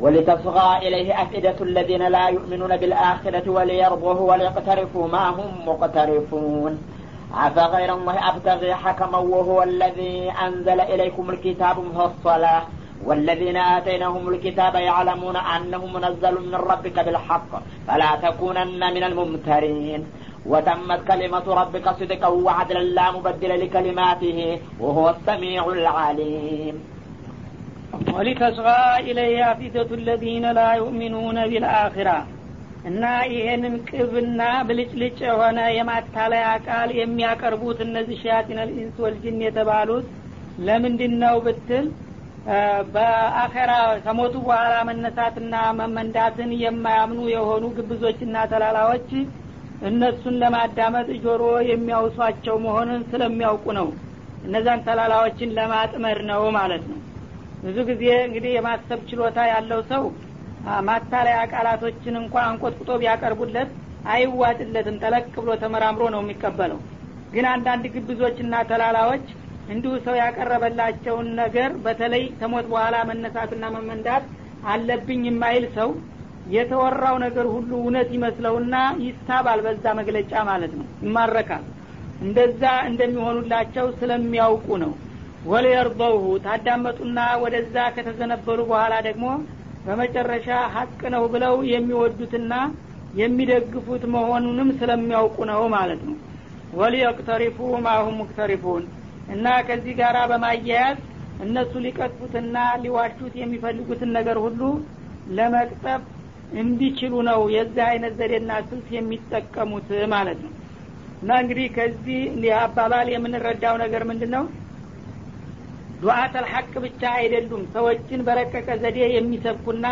ولتصغى إليه أفئدة الذين لا يؤمنون بالآخرة وليرضوه وليقترفوا ما هم مقترفون. أفغير الله أبتغي حكما وهو الذي أنزل إليكم الكتاب مفصلا. والذين آتيناهم الكتاب يعلمون أنه منزل من ربك بالحق فلا تكونن من الممترين. وتمت كلمة ربك صدقا وعدلا لا مبدل لكلماته وهو السميع العليم. ወሊተስጋ ኢለይህ አፊተቱ ለዚነ ላ ዩእሚኑነ ቢልአኺራ እና ይሄንን ቅብና ብልጭልጭ የሆነ የማታለያ ቃል የሚያቀርቡት እነዚህ ሸያጢን ልኢንስ ወልጅን የተባሉት ለምንድን ነው ብትል በአኸራ ከሞቱ በኋላ መነሳትና መመንዳትን የማያምኑ የሆኑ ግብዞችና ተላላዎች እነሱን ለማዳመጥ ጆሮ የሚያውሷቸው መሆንን ስለሚያውቁ ነው። እነዛን ተላላዎችን ለማጥመር ነው ማለት ነው። ብዙ ጊዜ እንግዲህ የማሰብ ችሎታ ያለው ሰው ማታለያ ቃላቶችን እንኳ አንቆጥቁጦ ቢያቀርቡለት አይዋጥለትም። ጠለቅ ብሎ ተመራምሮ ነው የሚቀበለው። ግን አንዳንድ ግብዞችና ተላላዎች እንዲሁ ሰው ያቀረበላቸውን ነገር በተለይ ከሞት በኋላ መነሳትና መመንዳት አለብኝ የማይል ሰው የተወራው ነገር ሁሉ እውነት ይመስለውና ይሳባል በዛ መግለጫ ማለት ነው። ይማረካል። እንደዛ እንደሚሆኑላቸው ስለሚያውቁ ነው ወለየርበውሁ ታዳመጡና ወደዛ ከተዘነበሉ በኋላ ደግሞ በመጨረሻ ሀቅ ነው ብለው የሚወዱትና የሚደግፉት መሆኑንም ስለሚያውቁ ነው ማለት ነው። ወሊየቅተሪፉ ማሁም ሙቅተሪፉን እና ከዚህ ጋር በማያያዝ እነሱ ሊቀጥፉትና ሊዋሹት የሚፈልጉትን ነገር ሁሉ ለመቅጠፍ እንዲችሉ ነው የዚህ አይነት ዘዴና ስልት የሚጠቀሙት ማለት ነው። እና እንግዲህ ከዚህ አባባል የምንረዳው ነገር ምንድን ነው ዱዓተል ሐቅ ብቻ አይደሉም። ሰዎችን በረቀቀ ዘዴ የሚሰብኩና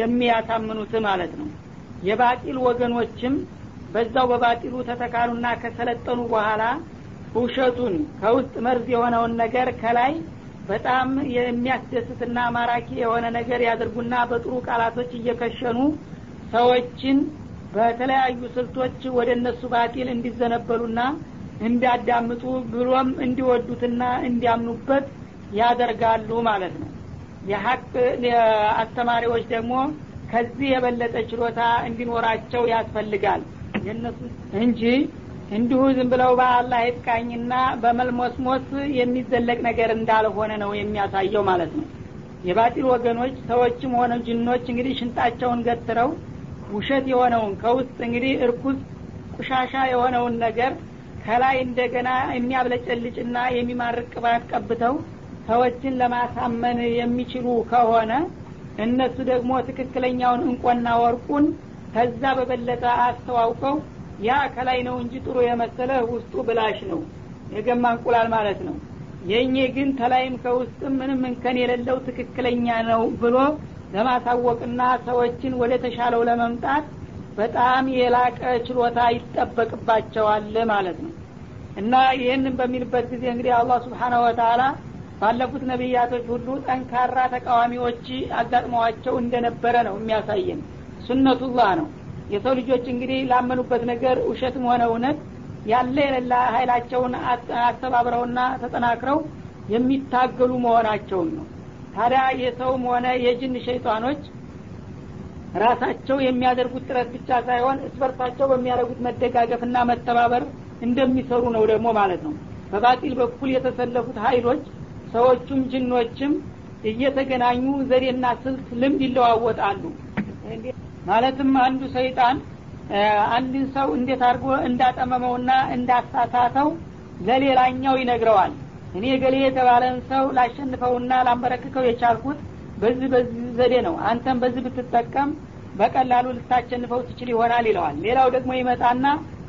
የሚያሳምኑት ማለት ነው። የባጢል ወገኖችም በዛው በባጢሉ ተተካሉና ከሰለጠኑ በኋላ ውሸቱን ከውስጥ መርዝ የሆነውን ነገር ከላይ በጣም የሚያስደስትና ማራኪ የሆነ ነገር ያደርጉና በጥሩ ቃላቶች እየከሸኑ ሰዎችን በተለያዩ ስልቶች ወደ እነሱ ባጢል እንዲዘነበሉና እንዲያዳምጡ ብሎም እንዲወዱትና እንዲያምኑበት ያደርጋሉ ማለት ነው። የሀቅ አስተማሪዎች ደግሞ ከዚህ የበለጠ ችሎታ እንዲኖራቸው ያስፈልጋል። የነሱ እንጂ እንዲሁ ዝም ብለው በአላህ ይጥቃኝና በመልሞስሞስ የሚዘለቅ ነገር እንዳልሆነ ነው የሚያሳየው ማለት ነው። የባጢል ወገኖች ሰዎችም ሆነ ጅኖች እንግዲህ ሽንጣቸውን ገትረው ውሸት የሆነውን ከውስጥ እንግዲህ እርኩስ ቁሻሻ የሆነውን ነገር ከላይ እንደገና የሚያብለጨልጭና የሚማርቅ ቅባት ቀብተው ሰዎችን ለማሳመን የሚችሉ ከሆነ እነሱ ደግሞ ትክክለኛውን እንቆና ወርቁን ከዛ በበለጠ አስተዋውቀው ያ ከላይ ነው እንጂ ጥሩ የመሰለ ውስጡ ብላሽ ነው። የገማ እንቁላል ማለት ነው። የእኔ ግን ከላይም ከውስጥም ምንም እንከን የሌለው ትክክለኛ ነው ብሎ ለማሳወቅና ሰዎችን ወደ ተሻለው ለመምጣት በጣም የላቀ ችሎታ ይጠበቅባቸዋል ማለት ነው እና ይህንን በሚልበት ጊዜ እንግዲህ አላህ ስብሓናሁ ወተላ ባለፉት ነቢያቶች ሁሉ ጠንካራ ተቃዋሚዎች አጋጥመዋቸው እንደነበረ ነው የሚያሳየን። ሱነቱላህ ነው። የሰው ልጆች እንግዲህ ላመኑበት ነገር ውሸትም ሆነ እውነት ያለ የሌላ ሀይላቸውን አስተባብረውና ተጠናክረው የሚታገሉ መሆናቸውን ነው። ታዲያ የሰውም ሆነ የጅን ሸይጣኖች ራሳቸው የሚያደርጉት ጥረት ብቻ ሳይሆን እስበርሳቸው በሚያደርጉት መደጋገፍና መተባበር እንደሚሰሩ ነው ደግሞ ማለት ነው። በባጢል በኩል የተሰለፉት ሀይሎች ሰዎቹም ጅኖችም እየተገናኙ ዘዴና ስልት ልምድ ይለዋወጣሉ። ማለትም አንዱ ሰይጣን አንድን ሰው እንዴት አድርጎ እንዳጠመመውና እንዳሳሳተው ለሌላኛው ይነግረዋል። እኔ ገሌ የተባለን ሰው ላሸንፈውና ላንበረክከው የቻልኩት በዚህ በዚህ ዘዴ ነው። አንተም በዚህ ብትጠቀም በቀላሉ ልታሸንፈው ትችል ይሆናል ይለዋል። ሌላው ደግሞ ይመጣና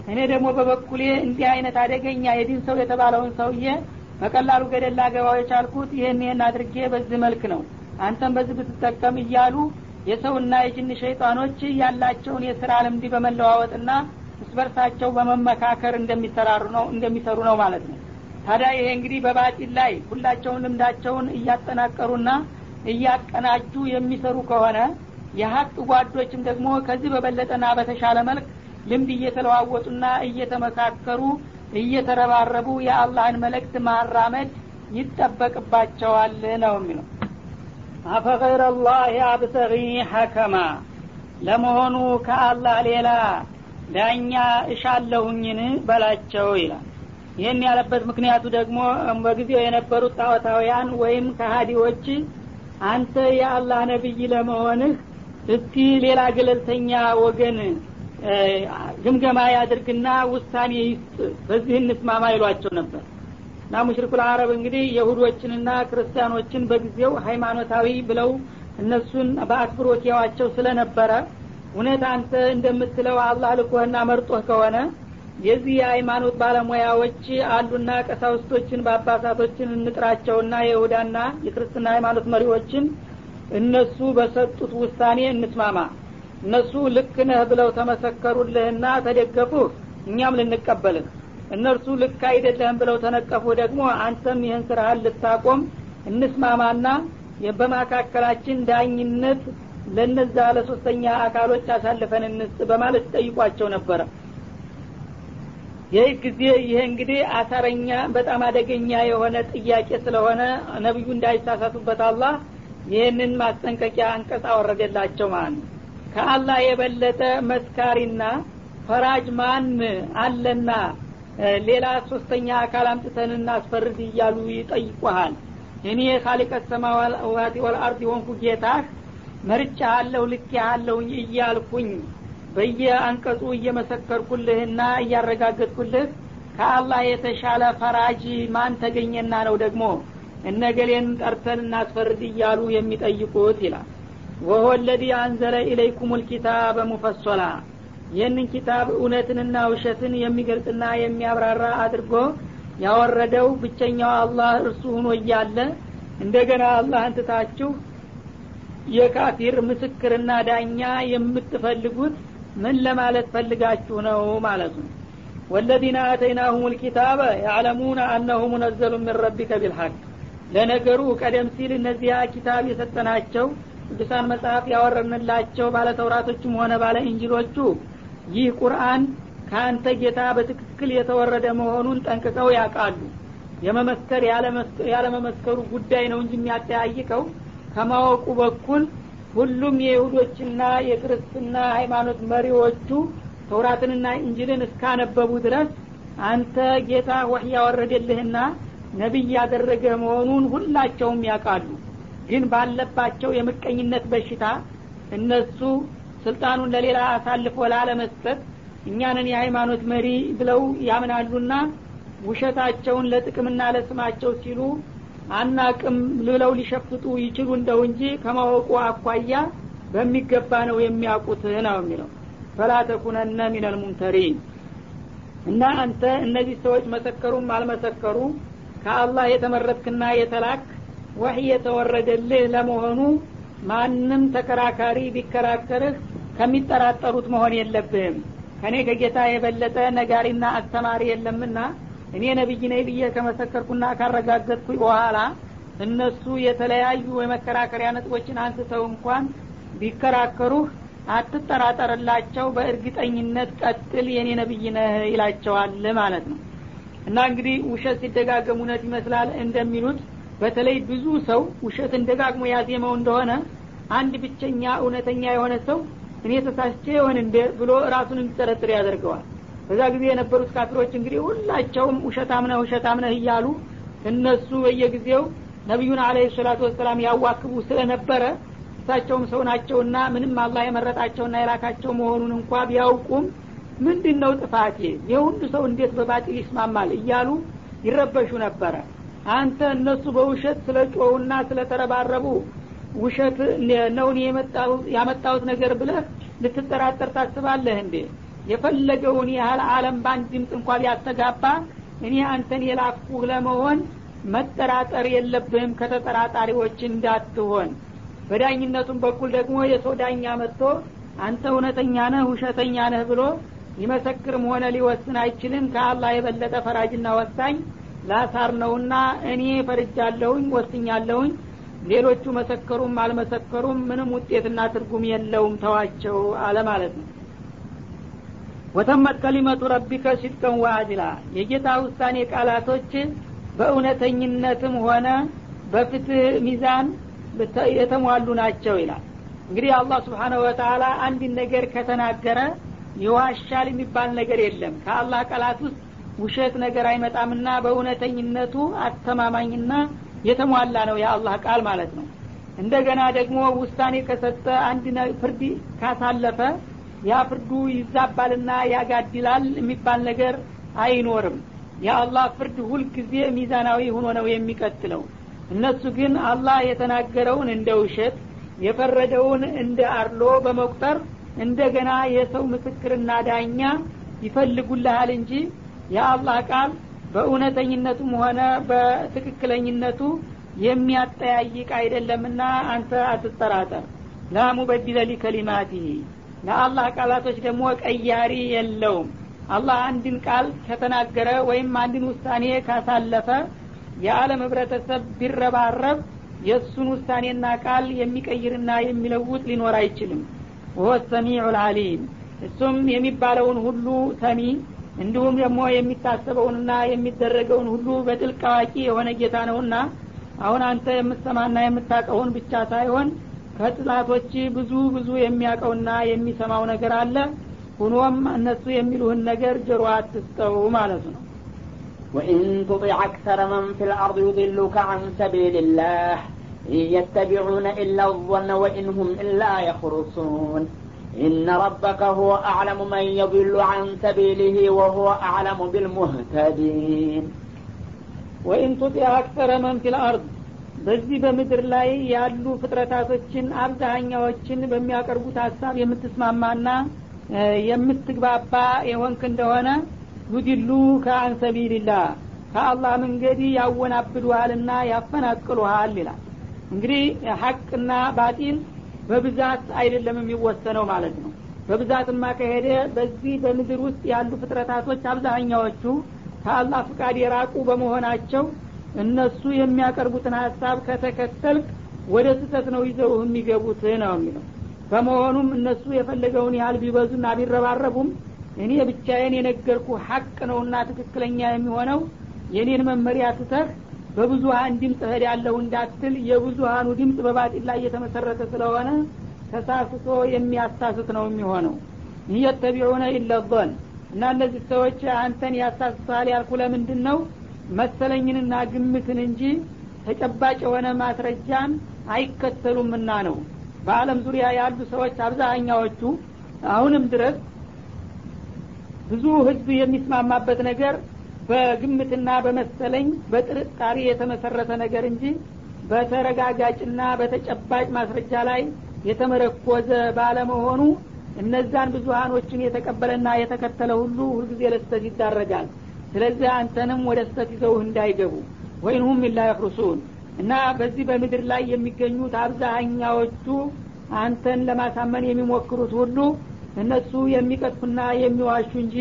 እኔ ደግሞ በበኩሌ እንዲህ አይነት አደገኛ የዲን ሰው የተባለውን ሰውዬ በቀላሉ ገደል ላገባው የቻልኩት ይህን ይህን አድርጌ በዚህ መልክ ነው። አንተም በዚህ ብትጠቀም እያሉ የሰውና የጅን ሸይጣኖች ያላቸውን የስራ ልምድ በመለዋወጥና እስበርሳቸው በመመካከር እንደሚሰራሩ ነው እንደሚሰሩ ነው ማለት ነው። ታዲያ ይሄ እንግዲህ በባጢል ላይ ሁላቸውን ልምዳቸውን እያጠናቀሩና እያቀናጁ የሚሰሩ ከሆነ የሀቅ ጓዶችም ደግሞ ከዚህ በበለጠና በተሻለ መልክ ልምድ እየተለዋወጡና እየተመካከሩ እየተረባረቡ የአላህን መልእክት ማራመድ ይጠበቅባቸዋል ነው የሚለው። አፈገይረ ላህ አብተጊ ሐከማ ለመሆኑ ከአላህ ሌላ ዳኛ እሻለሁኝን በላቸው ይላል። ይህን ያለበት ምክንያቱ ደግሞ በጊዜው የነበሩት ጣዖታውያን ወይም ከሀዲዎች አንተ የአላህ ነቢይ ለመሆንህ እስቲ ሌላ ገለልተኛ ወገን ግምገማ ያድርግና ውሳኔ ይስጥ። በዚህ እንስማማ ይሏቸው ነበር። እና ሙሽሪኩል አረብ እንግዲህ የሁዶችንና ክርስቲያኖችን በጊዜው ሃይማኖታዊ ብለው እነሱን በአክብሮት ያዋቸው ስለነበረ እውነት አንተ እንደምትለው አላህ ልኮህና መርጦህ ከሆነ የዚህ የሃይማኖት ባለሙያዎች አሉና ቀሳውስቶችን በአባሳቶችን እንጥራቸውና የይሁዳና የክርስትና ሃይማኖት መሪዎችን እነሱ በሰጡት ውሳኔ እንስማማ። እነሱ ልክ ነህ ብለው ተመሰከሩልህና ተደገፉህ እኛም ልንቀበልህ። እነርሱ ልክ አይደለህም ብለው ተነቀፉ ደግሞ አንተም ይህን ስራህን ልታቆም እንስማማና በማካከላችን ዳኝነት ለነዛ ለሶስተኛ አካሎች አሳልፈን እንስጥ በማለት ጠይቋቸው ነበረ ይህ ጊዜ ይህ እንግዲህ አሳረኛ በጣም አደገኛ የሆነ ጥያቄ ስለሆነ ነቢዩ እንዳይሳሳቱበት አላህ ይህንን ማስጠንቀቂያ አንቀጽ አወረደላቸው ማለት ነው። ከአላህ የበለጠ መስካሪና ፈራጅ ማን አለና ሌላ ሶስተኛ አካል አምጥተን እናስፈርድ እያሉ ይጠይቁሃል። እኔ ካሊቀ ሰማዋት ወልአርድ የሆንኩ ጌታህ መርጫ አለሁ ልክ ያለሁኝ እያልኩኝ በየአንቀጹ እየመሰከርኩልህና እያረጋገጥኩልህ ከአላህ የተሻለ ፈራጅ ማን ተገኘና ነው ደግሞ እነገሌን ጠርተን እናስፈርድ እያሉ የሚጠይቁት ይላል። ወሆ ለዚ አንዘለ ኢለይኩም ልኪታበ ሙፈሶላ። ይህንን ኪታብ እውነትንና ውሸትን የሚገልጽና የሚያብራራ አድርጎ ያወረደው ብቸኛው አላህ እርሱ ሁኖ እያለ እንደገና አላህን ትታችሁ የካፊር ምስክርና ዳኛ የምትፈልጉት ምን ለማለት ፈልጋችሁ ነው ማለት ነው? ወለዚነ አተይናሁም ልኪታበ ያዕለሙነ አነሁ ሙነዘሉ ምን ረቢከ ቢልሐቅ። ለነገሩ ቀደም ሲል እነዚያ ኪታብ የሰጠናቸው ቅዱሳን መጽሐፍ ያወረንላቸው ባለ ተውራቶችም ሆነ ባለ እንጅሎቹ ይህ ቁርአን ከአንተ ጌታ በትክክል የተወረደ መሆኑን ጠንቅቀው ያውቃሉ። የመመስከር ያለመመስከሩ ጉዳይ ነው እንጂ የሚያጠያይቀው ከማወቁ በኩል ሁሉም የይሁዶችና የክርስትና ሃይማኖት መሪዎቹ ተውራትንና እንጅልን እስካነበቡ ድረስ አንተ ጌታ ወህ ያወረደልህና ነቢይ ያደረገ መሆኑን ሁላቸውም ያውቃሉ። ግን ባለባቸው የምቀኝነት በሽታ እነሱ ስልጣኑን ለሌላ አሳልፎ ላለመስጠት እኛንን የሃይማኖት መሪ ብለው ያምናሉና ውሸታቸውን ለጥቅምና ለስማቸው ሲሉ አናቅም ብለው ሊሸፍጡ ይችሉ እንደው እንጂ ከማወቁ አኳያ በሚገባ ነው የሚያውቁት ነው የሚለው። ፈላ ተኩነነ ሚነል ሙምተሪን እና አንተ እነዚህ ሰዎች መሰከሩም አልመሰከሩ ከአላህ የተመረጥክና የተላክ ወህይ የተወረደልህ ለመሆኑ ማንም ተከራካሪ ቢከራከርህ ከሚጠራጠሩት መሆን የለብህም። ከእኔ ከጌታ የበለጠ ነጋሪና አስተማሪ የለምና እኔ ነቢይ ነኝ ብዬ ከመሰከርኩና ካረጋገጥኩ በኋላ እነሱ የተለያዩ የመከራከሪያ ነጥቦችን አንስተው እንኳን ቢከራከሩህ አትጠራጠርላቸው በእርግጠኝነት ቀጥል የኔ ነቢይ ነህ ይላቸዋል ማለት ነው። እና እንግዲህ ውሸት ሲደጋገም እውነት ይመስላል እንደሚሉት በተለይ ብዙ ሰው ውሸትን ደጋግሞ ያዜመው እንደሆነ አንድ ብቸኛ እውነተኛ የሆነ ሰው እኔ ተሳስቼ የሆን እንደ ብሎ ራሱን እንዲጠረጥር ያደርገዋል በዛ ጊዜ የነበሩት ካፊሮች እንግዲህ ሁላቸውም ውሸታም ነህ ውሸታም ነህ እያሉ እነሱ በየጊዜው ነቢዩን አለ ሰላቱ ወሰላም ያዋክቡ ስለነበረ እሳቸውም ሰው ናቸውና ምንም አላህ የመረጣቸውና የላካቸው መሆኑን እንኳ ቢያውቁም ምንድን ነው ጥፋቴ የሁሉ ሰው እንዴት በባጢል ይስማማል? እያሉ ይረበሹ ነበረ። አንተ እነሱ በውሸት ስለ ጮውና ስለ ተረባረቡ ውሸት ነውን ያመጣሁት ነገር ብለህ ልትጠራጠር ታስባለህ እንዴ የፈለገውን ያህል አለም በአንድ ድምፅ እንኳ ቢያስተጋባ እኔ አንተን የላኩህ ለመሆን መጠራጠር የለብህም ከተጠራጣሪዎች እንዳትሆን። በዳኝነቱም በኩል ደግሞ የሰው ዳኛ መጥቶ አንተ እውነተኛ ነህ ውሸተኛ ነህ ብሎ ሊመሰክርም ሆነ ሊወስን አይችልም። ከአላህ የበለጠ ፈራጅና ወሳኝ ላሳር ነውና እኔ ፈርጃለሁኝ ወስኛለሁኝ። ሌሎቹ መሰከሩም አልመሰከሩም ምንም ውጤትና ትርጉም የለውም። ተዋቸው አለ ማለት ነው ወተመት ከሊመቱ ረቢከ ሲድቀን ወአድላ የጌታ ውሳኔ ቃላቶች በእውነተኝነትም ሆነ በፍትህ ሚዛን የተሟሉ ናቸው ይላል። እንግዲህ አላህ ስብሓነሁ ወተላ አንድን ነገር ከተናገረ ይዋሻል የሚባል ነገር የለም። ከአላህ ቃላት ውስጥ ውሸት ነገር አይመጣምና በእውነተኝነቱ አስተማማኝና የተሟላ ነው የአላህ ቃል ማለት ነው። እንደገና ደግሞ ውሳኔ ከሰጠ አንድ ፍርድ ካሳለፈ ያ ፍርዱ ይዛባልና ያጋድላል የሚባል ነገር አይኖርም። የአላህ ፍርድ ሁልጊዜ ሚዛናዊ ሆኖ ነው የሚቀጥለው። እነሱ ግን አላህ የተናገረውን እንደ ውሸት የፈረደውን እንደ አርሎ በመቁጠር እንደገና የሰው ምስክርና ዳኛ ይፈልጉልሃል እንጂ የአላህ ቃል በእውነተኝነቱም ሆነ በትክክለኝነቱ የሚያጠያይቅ አይደለምና አንተ አትጠራጠር። ላ ሙበዲለ ሊከሊማቲህ ለአላህ ቃላቶች ደግሞ ቀያሪ የለውም። አላህ አንድን ቃል ከተናገረ ወይም አንድን ውሳኔ ካሳለፈ የዓለም ህብረተሰብ ቢረባረብ የእሱን ውሳኔና ቃል የሚቀይርና የሚለውጥ ሊኖር አይችልም። ወሆ ሰሚዑ ልአሊም እሱም የሚባለውን ሁሉ ሰሚ እንዲሁም ደግሞ የሚታሰበውንና የሚደረገውን ሁሉ በጥልቅ አዋቂ የሆነ ጌታ ነውና አሁን አንተ የምትሰማና የምታቀውን ብቻ ሳይሆን ከጥላቶች ብዙ ብዙ የሚያውቀውና የሚሰማው ነገር አለ ሁኖም እነሱ የሚሉህን ነገር ጆሮ አትስጠው ማለቱ ነው وإن تطع أكثر من في الأرض يضلوك عن سبيل الله إن يتبعون إلا الظن وإن هم إلا يخرصون إن ربك هو أعلم من يضل عن سبيله وهو أعلم بالمهتدين ወኢን ቱጢዕ አክሰረ መን ፊል አርድ በዚህ በምድር ላይ ያሉ ፍጥረታቶችን አብዛኛዎችን በሚያቀርቡት ሀሳብ የምትስማማና የምትግባባ የሆንክ እንደሆነ ዩድሉ ከአን ሰቢልላህ። ከአላህ መንገድ ያወናብዱሃልና ያፈናቅሉሃል ይላል። እንግዲህ ሀቅና ባጢል በብዛት አይደለም የሚወሰነው ማለት ነው። በብዛትማ ከሄደ በዚህ በምድር ውስጥ ያሉ ፍጥረታቶች አብዛኛዎቹ ከአላህ ፍቃድ የራቁ በመሆናቸው እነሱ የሚያቀርቡትን ሀሳብ ከተከተልክ ወደ ስህተት ነው ይዘው የሚገቡት ነው የሚለው። በመሆኑም እነሱ የፈለገውን ያህል ቢበዙና ቢረባረቡም እኔ ብቻዬን የነገርኩ ሀቅ ነውና ትክክለኛ የሚሆነው የኔን መመሪያ ትተህ በብዙሀን ድምፅ እህድ ያለሁ እንዳትል የብዙሀኑ ድምፅ በባጢል ላይ የተመሰረተ ስለሆነ ተሳስቶ የሚያሳስት ነው የሚሆነው። እየተቢዑነ ኢለዞን እና እነዚህ ሰዎች አንተን ያሳስታል ያልኩ ለምንድን ነው መሰለኝንና ግምትን እንጂ ተጨባጭ የሆነ ማስረጃን አይከተሉምና ነው። በአለም ዙሪያ ያሉ ሰዎች አብዛኛዎቹ አሁንም ድረስ ብዙ ህዝብ የሚስማማበት ነገር በግምትና በመሰለኝ በጥርጣሬ የተመሰረተ ነገር እንጂ በተረጋጋጭና በተጨባጭ ማስረጃ ላይ የተመረኮዘ ባለመሆኑ እነዛን ብዙሀኖችን የተቀበለና የተከተለ ሁሉ ሁልጊዜ ለስተት ይዳረጋል ስለዚህ አንተንም ወደ ስተት ይዘውህ እንዳይገቡ ወይንሁም ላ የክሩሱን እና በዚህ በምድር ላይ የሚገኙት አብዛኛዎቹ አንተን ለማሳመን የሚሞክሩት ሁሉ እነሱ የሚቀጥፉና የሚዋሹ እንጂ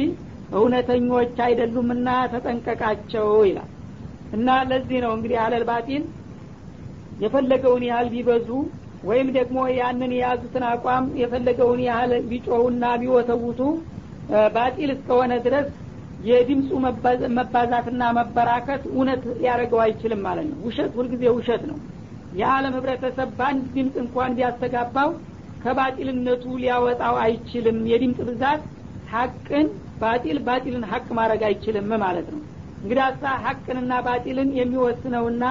እውነተኞች አይደሉምና ተጠንቀቃቸው ይላል። እና ለዚህ ነው እንግዲህ አለል የፈለገውን ያህል ቢበዙ ወይም ደግሞ ያንን የያዙትን አቋም የፈለገውን ያህል ቢጮሁና ቢወተውቱ ባጢል እስከሆነ ድረስ የድምፁ መባዛትና መበራከት እውነት ሊያደረገው አይችልም ማለት ነው። ውሸት ሁልጊዜ ውሸት ነው። የዓለም ህብረተሰብ በአንድ ድምፅ እንኳን ቢያስተጋባው ከባጢልነቱ ሊያወጣው አይችልም። የድምፅ ብዛት ሀቅን ባጢል ባጢልን ሀቅ ማድረግ አይችልም ማለት ነው። እንግዲህ ሀቅንና ባጢልን የሚወስነውና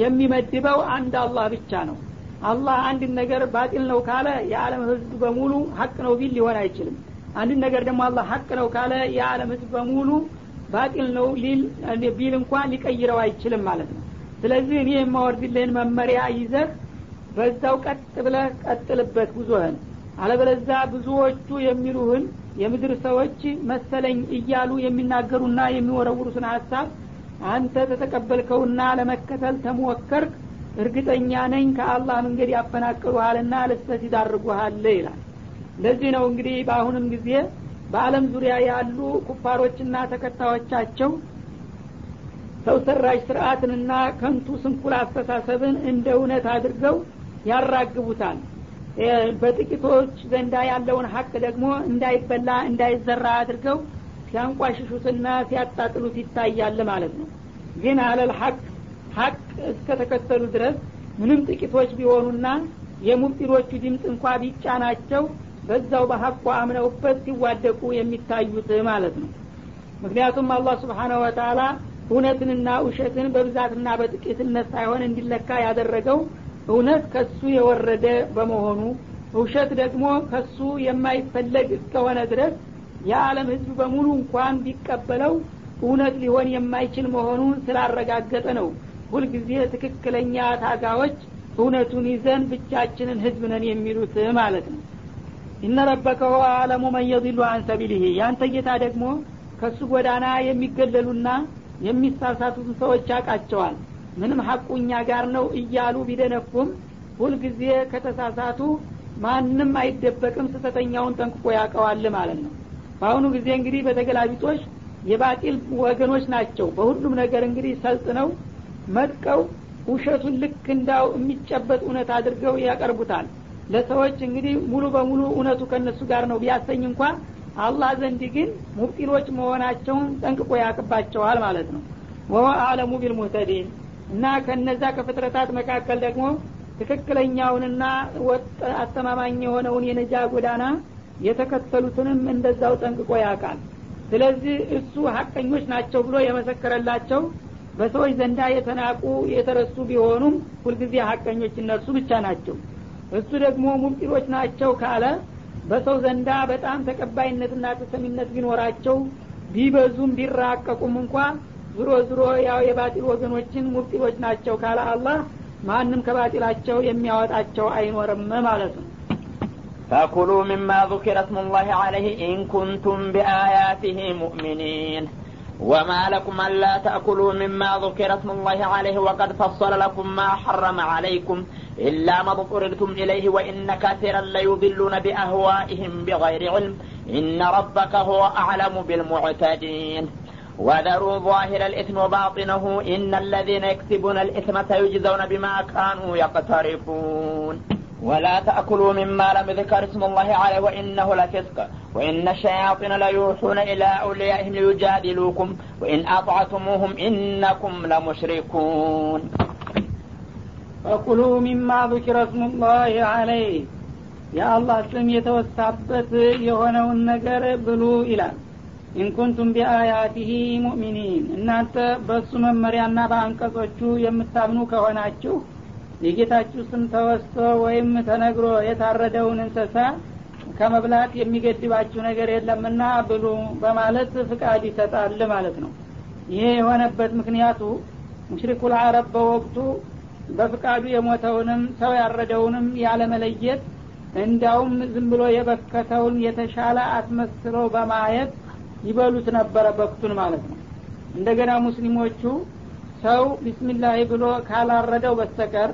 የሚመድበው አንድ አላህ ብቻ ነው። አላህ አንድን ነገር ባጢል ነው ካለ የዓለም ህዝብ በሙሉ ሀቅ ነው ቢል ሊሆን አይችልም አንድን ነገር ደግሞ አላህ ሀቅ ነው ካለ የዓለም ህዝብ በሙሉ ባጢል ነው ቢል እንኳን ሊቀይረው አይችልም ማለት ነው። ስለዚህ እኔ የማወርድልህን መመሪያ ይዘህ በዛው ቀጥ ብለህ ቀጥልበት ጉዞህን። አለበለዛ ብዙዎቹ የሚሉህን የምድር ሰዎች መሰለኝ እያሉ የሚናገሩና የሚወረውሩትን ሀሳብ አንተ ተተቀበልከውና ለመከተል ተሞከርክ እርግጠኛ ነኝ ከአላህ መንገድ ያፈናቅሉሃልና ለስተት ይዳርጉሃል ይላል ለዚህ ነው እንግዲህ በአሁንም ጊዜ በአለም ዙሪያ ያሉ ኩፋሮችና ተከታዮቻቸው ሰው ሰራሽ ስርአትንና ከንቱ ስንኩል አስተሳሰብን እንደ እውነት አድርገው ያራግቡታል። በጥቂቶች ዘንዳ ያለውን ሀቅ ደግሞ እንዳይበላ እንዳይዘራ አድርገው ሲያንቋሽሹትና ሲያጣጥሉት ይታያል ማለት ነው። ግን አለል ሀቅ ሀቅ እስከተከተሉ ድረስ ምንም ጥቂቶች ቢሆኑና የሙብጢሎቹ ድምፅ እንኳ ቢጫናቸው በዛው በሀቁ አምነውበት ሲዋደቁ የሚታዩት ማለት ነው። ምክንያቱም አላህ ስብሓነ ወተላ እውነትንና ውሸትን በብዛትና በጥቂትነት ሳይሆን እንዲለካ ያደረገው እውነት ከሱ የወረደ በመሆኑ ውሸት ደግሞ ከሱ የማይፈለግ እስከሆነ ድረስ የዓለም ህዝብ በሙሉ እንኳን ቢቀበለው እውነት ሊሆን የማይችል መሆኑን ስላረጋገጠ ነው። ሁልጊዜ ትክክለኛ ታጋዎች እውነቱን ይዘን ብቻችንን ህዝብ ነን የሚሉት ማለት ነው እነ ረበከ ሆ አለሙ መን አን ሰቢሊህ ያንተ ጌታ ደግሞ ከሱ ጎዳና የሚገለሉና የሚሳሳቱትን ሰዎች ያውቃቸዋል። ምንም ሀቁ እኛ ጋር ነው እያሉ ቢደነፉም ሁልጊዜ ከተሳሳቱ ማንም አይደበቅም ስተተኛውን ጠንቅቆ ያውቀዋል ማለት ነው። በአሁኑ ጊዜ እንግዲህ በተገላቢጦች የባጢል ወገኖች ናቸው። በሁሉም ነገር እንግዲህ ሰልጥነው መጥቀው ውሸቱን ልክ እንዳው የሚጨበጥ እውነት አድርገው ያቀርቡታል ለሰዎች እንግዲህ ሙሉ በሙሉ እውነቱ ከነሱ ጋር ነው ቢያሰኝ እንኳ አላህ ዘንድ ግን ሙብጢሎች መሆናቸውን ጠንቅቆ ያቅባቸዋል ማለት ነው። ወሆ አለሙ ቢልሙህተዲን እና ከነዛ ከፍጥረታት መካከል ደግሞ ትክክለኛውንና ወጥ አስተማማኝ የሆነውን የነጃ ጎዳና የተከተሉትንም እንደዛው ጠንቅቆ ያውቃል። ስለዚህ እሱ ሀቀኞች ናቸው ብሎ የመሰከረላቸው በሰዎች ዘንዳ የተናቁ የተረሱ ቢሆኑም ሁልጊዜ ሀቀኞች እነርሱ ብቻ ናቸው እሱ ደግሞ ሙብጢሎች ናቸው ካለ በሰው ዘንዳ በጣም ተቀባይነትና ተሰሚነት ቢኖራቸው ቢበዙም ቢራቀቁም እንኳ ዝሮ ዝሮ ያው የባጢል ወገኖችን ሙብጢሎች ናቸው ካለ አላህ ማንም ከባጢላቸው የሚያወጣቸው አይኖርም ማለት ነው فكلوا مما ذكر اسم الله عليه إن كنتم بآياته مؤمنين وما لكم ألا تأكلوا مما ذكر اسم الله عليه وقد فصل لكم ما حرم عليكم إلا ما اضطررتم إليه وإن كثيرا ليضلون بأهوائهم بغير علم إن ربك هو أعلم بالمعتدين وذروا ظاهر الإثم وباطنه إن الذين يكسبون الإثم سيجزون بما كانوا يقترفون ولا تأكلوا مما لم يذكر اسم الله عليه وإنه لفسق وإن الشياطين ليوحون إلى أوليائهم ليجادلوكم وإن أطعتموهم إنكم لمشركون ፈቁሉ ሚማ ذكر اسم الله عليه የአላህ ስም የተወሳበት የሆነውን ነገር ብሉ ይላል ኢንኩንቱም ቢአያቲህ ሙእሚኒን እናንተ በእሱ መመሪያና በአንቀጾቹ የምታምኑ ከሆናችሁ የጌታችሁ ስም ተወስቶ ወይም ተነግሮ የታረደውን እንሰሳ ከመብላት የሚገድባችሁ ነገር የለምና ብሉ በማለት ፍቃድ ይሰጣል ማለት ነው። ይሄ የሆነበት ምክንያቱ ሙሽሪኩል አረብ በወቅቱ በፍቃዱ የሞተውንም ሰው ያረደውንም ያለመለየት እንዲያውም ዝም ብሎ የበከተውን የተሻለ አስመስለው በማየት ይበሉት ነበረ በክቱን ማለት ነው። እንደገና ሙስሊሞቹ ሰው ቢስሚላህ ብሎ ካላረደው በስተቀር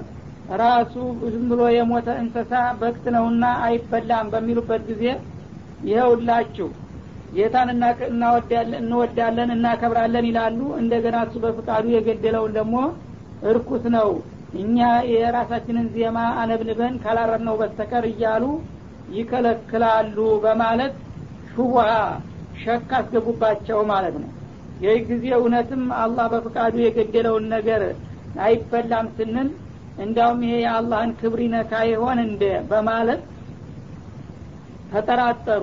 ራሱ ዝም ብሎ የሞተ እንስሳ በክት ነውና አይበላም በሚሉበት ጊዜ ይኸውላችሁ ጌታን እንወዳለን እናከብራለን ይላሉ። እንደገና እሱ በፍቃዱ የገደለውን ደግሞ እርኩስ ነው እኛ የራሳችንን ዜማ አነብንበን ካላረድ ነው በስተቀር እያሉ ይከለክላሉ በማለት ሹቡሃ ሸክ አስገቡባቸው ማለት ነው። ይህ ጊዜ እውነትም አላህ በፍቃዱ የገደለውን ነገር አይበላም ስንል እንዲያውም ይሄ የአላህን ክብር ይነካ ይሆን እንደ በማለት ተጠራጠሩ።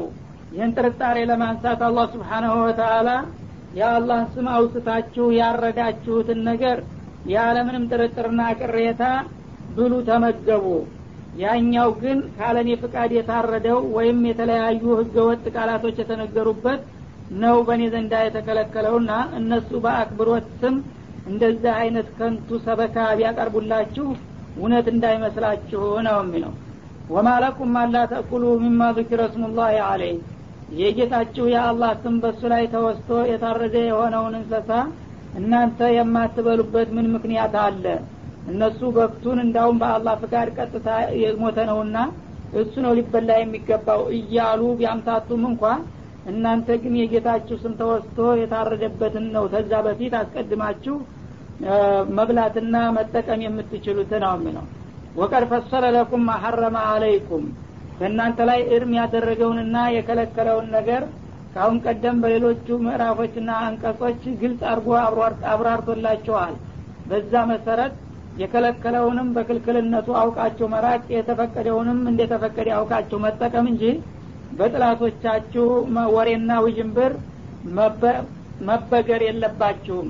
ይህን ጥርጣሬ ለማንሳት አላህ ስብሓናሁ ወተአላ የአላህን ስም አውስታችሁ ያረዳችሁትን ነገር ያለምንም ጥርጥርና ቅሬታ ብሉ ተመገቡ። ያኛው ግን ካለኔ ፍቃድ የታረደው ወይም የተለያዩ ህገወጥ ቃላቶች የተነገሩበት ነው በእኔ ዘንዳ የተከለከለውና እነሱ በአክብሮት ስም እንደዚህ አይነት ከንቱ ሰበካ ቢያቀርቡላችሁ እውነት እንዳይመስላችሁ ነው የሚለው። ወማለኩም አላ ተእኩሉ ሚማ ذክረ ስሙላህ አለይህ የጌታችሁ የአላህ ስም በሱ ላይ ተወስቶ የታረደ የሆነውን እንሰሳ እናንተ የማትበሉበት ምን ምክንያት አለ? እነሱ በክቱን እንዳውም በአላህ ፍቃድ ቀጥታ የሞተ ነውና እሱ ነው ሊበላ የሚገባው እያሉ ቢያምታቱም እንኳ እናንተ ግን የጌታችሁ ስም ተወስቶ የታረደበትን ነው። ተዛ በፊት አስቀድማችሁ መብላትና መጠቀም የምትችሉት ነው የሚለው ወቀድ ፈሰለ ለኩም ማሐረመ አለይኩም። በእናንተ ላይ እርም ያደረገውንና የከለከለውን ነገር ከአሁን ቀደም በሌሎቹ ምዕራፎችና አንቀጾች ግልጽ አድርጎ አብራርቶላቸዋል በዛ መሰረት የከለከለውንም በክልክልነቱ አውቃቸው መራቅ የተፈቀደውንም እንደተፈቀደ አውቃቸው መጠቀም እንጂ በጥላቶቻችሁ ወሬና ውዥንብር መበገር የለባችሁም።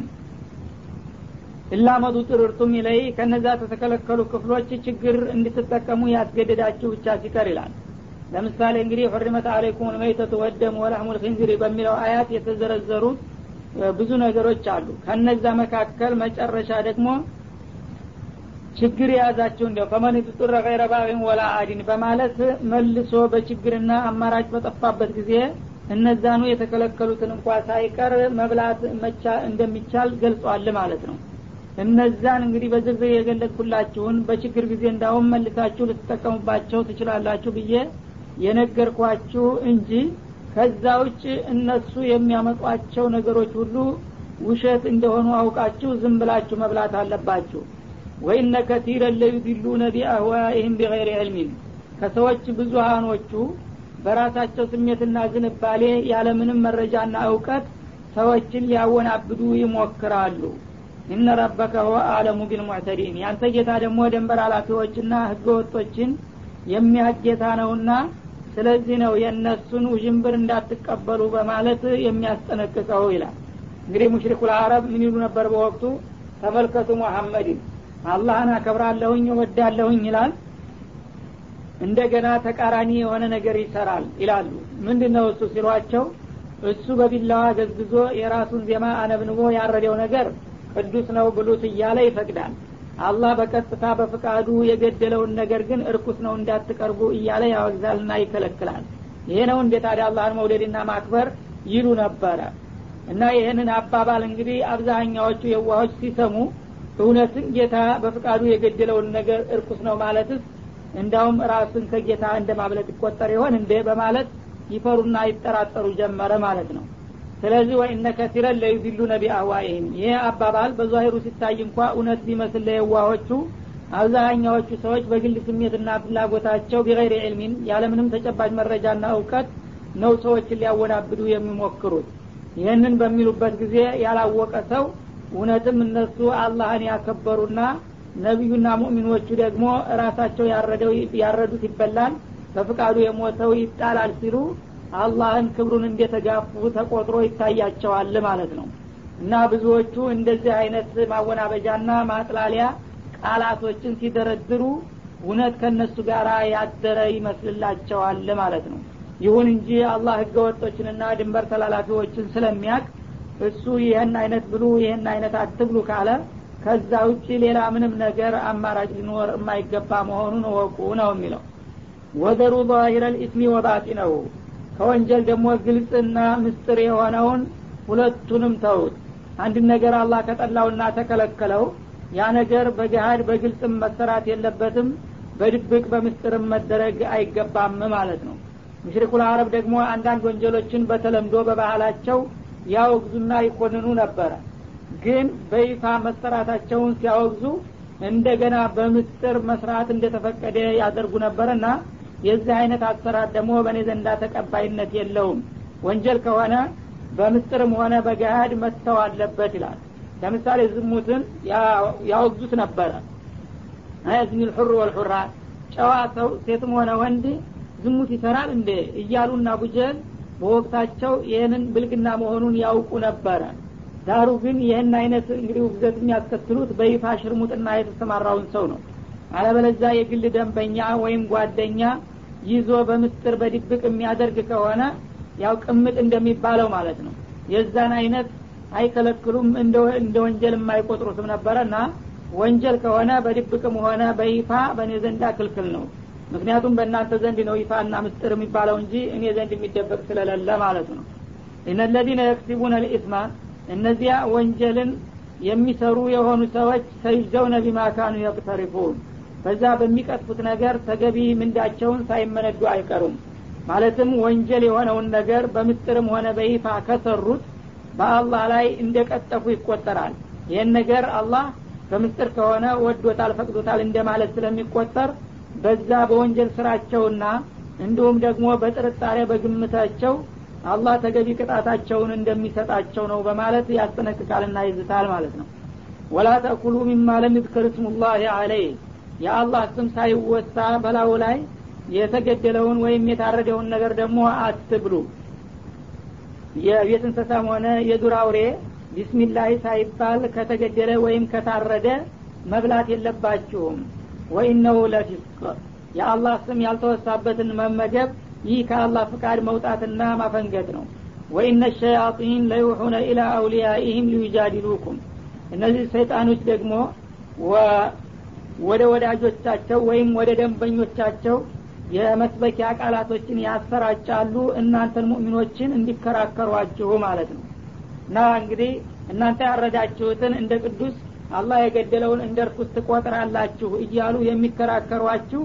ኢላመዱ ጥርርቱም ይለይ ከነዛ ተተከለከሉ ክፍሎች ችግር እንድትጠቀሙ ያስገደዳችሁ ብቻ ሲቀር ይላል። ለምሳሌ እንግዲህ ሁሪመት አለይኩም ልመይተቱ ወደሙ ወላህሙ ልክንዝሪ በሚለው አያት የተዘረዘሩት ብዙ ነገሮች አሉ። ከነዛ መካከል መጨረሻ ደግሞ ችግር የያዛቸው እንዲያው ፈመን ትጡረ ገይረ ባግን ወላ አዲን በማለት መልሶ በችግርና አማራጭ በጠፋበት ጊዜ እነዛኑ የተከለከሉትን እንኳ ሳይቀር መብላት እንደሚቻል ገልጿል ማለት ነው። እነዛን እንግዲህ በዝርዝር የገለጽኩላችሁን በችግር ጊዜ እንዳውም መልሳችሁ ልትጠቀሙባቸው ትችላላችሁ ብዬ የነገርኳችሁ እንጂ ከዛ ውጭ እነሱ የሚያመጧቸው ነገሮች ሁሉ ውሸት እንደሆኑ አውቃችሁ ዝም ብላችሁ መብላት አለባችሁ ወኢነ ከቲረን ለዩድሉነ ቢአህዋኢህም ቢገይር ዕልሚን። ከሰዎች ብዙሃኖቹ በራሳቸው ስሜትና ዝንባሌ ያለምንም መረጃና እውቀት ሰዎችን ሊያወናብዱ ይሞክራሉ። እነ ረበከ ሁወ አለሙ ቢልሙዕተዲን። ያንተ ጌታ ደግሞ ደንበር ኃላፊዎችና ህገወጦችን የሚያጌታ ነውና ስለዚህ ነው የእነሱን ውዥንብር እንዳትቀበሉ በማለት የሚያስጠነቅቀው ይላል። እንግዲህ ሙሽሪኩል አረብ ምን ይሉ ነበር በወቅቱ? ተመልከቱ ሙሐመድን አላህን አከብራለሁኝ ወዳለሁኝ ይላል። እንደገና ተቃራኒ የሆነ ነገር ይሰራል ይላሉ። ምንድን ነው እሱ ሲሏቸው? እሱ በቢላዋ ገዝግዞ የራሱን ዜማ አነብንቦ ያረደው ነገር ቅዱስ ነው ብሉት እያለ ይፈቅዳል። አላህ በቀጥታ በፍቃዱ የገደለውን ነገር ግን እርኩስ ነው እንዳትቀርቡ እያለ ያወግዛልና ይከለክላል። ይሄ ነው እንዴ ታዲያ አላህን መውደድና ማክበር ይሉ ነበረ። እና ይህንን አባባል እንግዲህ አብዛኛዎቹ የዋሆች ሲሰሙ እውነትን ጌታ በፍቃዱ የገደለውን ነገር እርኩስ ነው ማለትስ እንዳውም ራስን ከጌታ እንደ ማብለጥ ይቆጠር ይሆን እንዴ በማለት ይፈሩና ይጠራጠሩ ጀመረ ማለት ነው። ስለዚህ ወኢነ ከሲረን ለዩድሉ ነቢ አዋይህም ይሄ አባባል በዛሂሩ ሲታይ እንኳ እውነት ቢመስል ለየዋሆቹ አብዛኛዎቹ ሰዎች በግል ስሜትና ፍላጎታቸው ቢገይር ዕልሚን ያለምንም ተጨባጭ መረጃና እውቀት ነው ሰዎችን ሊያወናብዱ የሚሞክሩት። ይህንን በሚሉበት ጊዜ ያላወቀ ሰው እውነትም እነሱ አላህን ያከበሩና ነቢዩና ሙእሚኖቹ ደግሞ ራሳቸው ያረዱት ይበላል በፍቃዱ የሞተው ይጣላል ሲሉ አላህን ክብሩን እንደተጋፉ ተቆጥሮ ይታያቸዋል ማለት ነው። እና ብዙዎቹ እንደዚህ አይነት ማወናበጃና ማጥላሊያ ቃላቶችን ሲደረድሩ እውነት ከእነሱ ጋር ያደረ ይመስልላቸዋል ማለት ነው። ይሁን እንጂ አላህ ህገወጦችንና ድንበር ተላላፊዎችን ስለሚያቅ እሱ ይህን አይነት ብሉ ይህን አይነት አትብሉ ካለ ከዛ ውጭ ሌላ ምንም ነገር አማራጭ ሊኖር የማይገባ መሆኑን እወቁ ነው የሚለው። ወደሩ ዛሂረ ልኢስሚ ወባጢነው ከወንጀል ደግሞ ግልጽና ምስጥር የሆነውን ሁለቱንም ተውት አንድ ነገር አላህ ከጠላውና ተከለከለው ያ ነገር በገሃድ በግልጽም መሰራት የለበትም በድብቅ በምስጥርም መደረግ አይገባም ማለት ነው። ሙሽሪኩል አረብ ደግሞ አንዳንድ ወንጀሎችን በተለምዶ በባህላቸው ያወግዙና ይኮንኑ ነበረ። ግን በይፋ መሰራታቸውን ሲያወግዙ እንደገና በምስጥር መስራት እንደተፈቀደ ያደርጉ ነበርና የዚህ አይነት አሰራር ደግሞ በእኔ ዘንዳ ተቀባይነት የለውም። ወንጀል ከሆነ በምስጥርም ሆነ በገሃድ መተው አለበት ይላል። ለምሳሌ ዝሙትን ያወግዙት ነበረ። አያዝኒል ሑር ወልሑራ ጨዋ ሰው ሴትም ሆነ ወንድ ዝሙት ይሰራል እንዴ እያሉና ቡጀል በወቅታቸው ይህንን ብልግና መሆኑን ያውቁ ነበረ። ዳሩ ግን ይህን አይነት እንግዲህ ውግዘት የሚያስከትሉት በይፋ ሽርሙጥና የተሰማራውን ሰው ነው። አለበለዛ የግል ደንበኛ ወይም ጓደኛ ይዞ በምስጥር በድብቅ የሚያደርግ ከሆነ ያው ቅምጥ እንደሚባለው ማለት ነው። የዛን አይነት አይከለክሉም እንደ ወንጀል የማይቆጥሩትም ነበረና ወንጀል ከሆነ በድብቅም ሆነ በይፋ በእኔ ዘንዳ ክልክል ነው ምክንያቱም በእናንተ ዘንድ ነው ይፋና ምስጥር የሚባለው እንጂ እኔ ዘንድ የሚደበቅ ስለሌለ ማለት ነው። እነለዚነ የክሲቡነ ልኢስማ እነዚያ ወንጀልን የሚሰሩ የሆኑ ሰዎች ሰይዘውነ ቢማ ካኑ የቅተሪፉን በዛ በሚቀጥፉት ነገር ተገቢ ምንዳቸውን ሳይመነዱ አይቀሩም። ማለትም ወንጀል የሆነውን ነገር በምስጥርም ሆነ በይፋ ከሰሩት በአላህ ላይ እንደቀጠፉ ይቆጠራል። ይህን ነገር አላህ በምስጥር ከሆነ ወዶታል ፈቅዶታል እንደማለት ስለሚቆጠር በዛ በወንጀል ስራቸውና እንዲሁም ደግሞ በጥርጣሬ በግምታቸው አላህ ተገቢ ቅጣታቸውን እንደሚሰጣቸው ነው በማለት ያስጠነቅቃልና ይዝታል ማለት ነው። ወላ ተእኩሉ ሚማ ለም ዩዝከር ስሙላህ አለይህ የአላህ ስም ሳይወሳ በላዩ ላይ የተገደለውን ወይም የታረደውን ነገር ደግሞ አትብሉ። የቤት እንስሳም ሆነ የዱር አውሬ ቢስሚላህ ሳይባል ከተገደለ ወይም ከታረደ መብላት የለባችሁም ወኢነሁ ለፊስቅ የአላህ ስም ያልተወሳበትን መመገብ ይህ ከአላህ ፍቃድ መውጣትና ማፈንገጥ ነው። ወኢነ ሸያጢን ለዩሑነ ኢላ አውሊያኢህም ሊዩጃዲሉኩም። እነዚህ ሰይጣኖች ደግሞ ወደ ወዳጆቻቸው ወይም ወደ ደንበኞቻቸው የመስበኪያ ቃላቶችን ያሰራጫሉ እናንተን ሙእሚኖችን እንዲከራከሯችሁ ማለት ነው። እና እንግዲህ እናንተ ያረዳችሁትን እንደ ቅዱስ አላህ የገደለውን እንደ ርኩስ ትቆጥራላችሁ እያሉ የሚከራከሯችሁ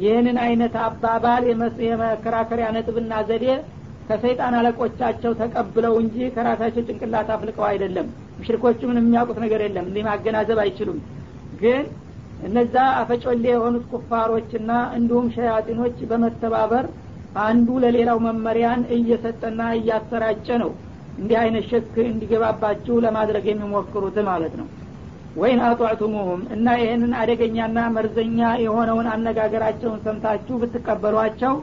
ይህንን አይነት አባባል የመከራከሪያ ነጥብና ዘዴ ከሰይጣን አለቆቻቸው ተቀብለው እንጂ ከራሳቸው ጭንቅላት አፍልቀው አይደለም። ሙሽሪኮቹ ምንም የሚያውቁት ነገር የለም። እንዲህ ማገናዘብ አይችሉም። ግን እነዛ አፈጮሌ የሆኑት ኩፋሮችና እንዲሁም ሸያጢኖች በመተባበር አንዱ ለሌላው መመሪያን እየሰጠና እያሰራጨ ነው። እንዲህ አይነት ሸክ እንዲገባባችሁ ለማድረግ የሚሞክሩት ማለት ነው ወይን አጧዕቱሙሁም እና ይህንን አደገኛና መርዘኛ የሆነውን አነጋገራቸውን ሰምታችሁ ብትቀበሏቸው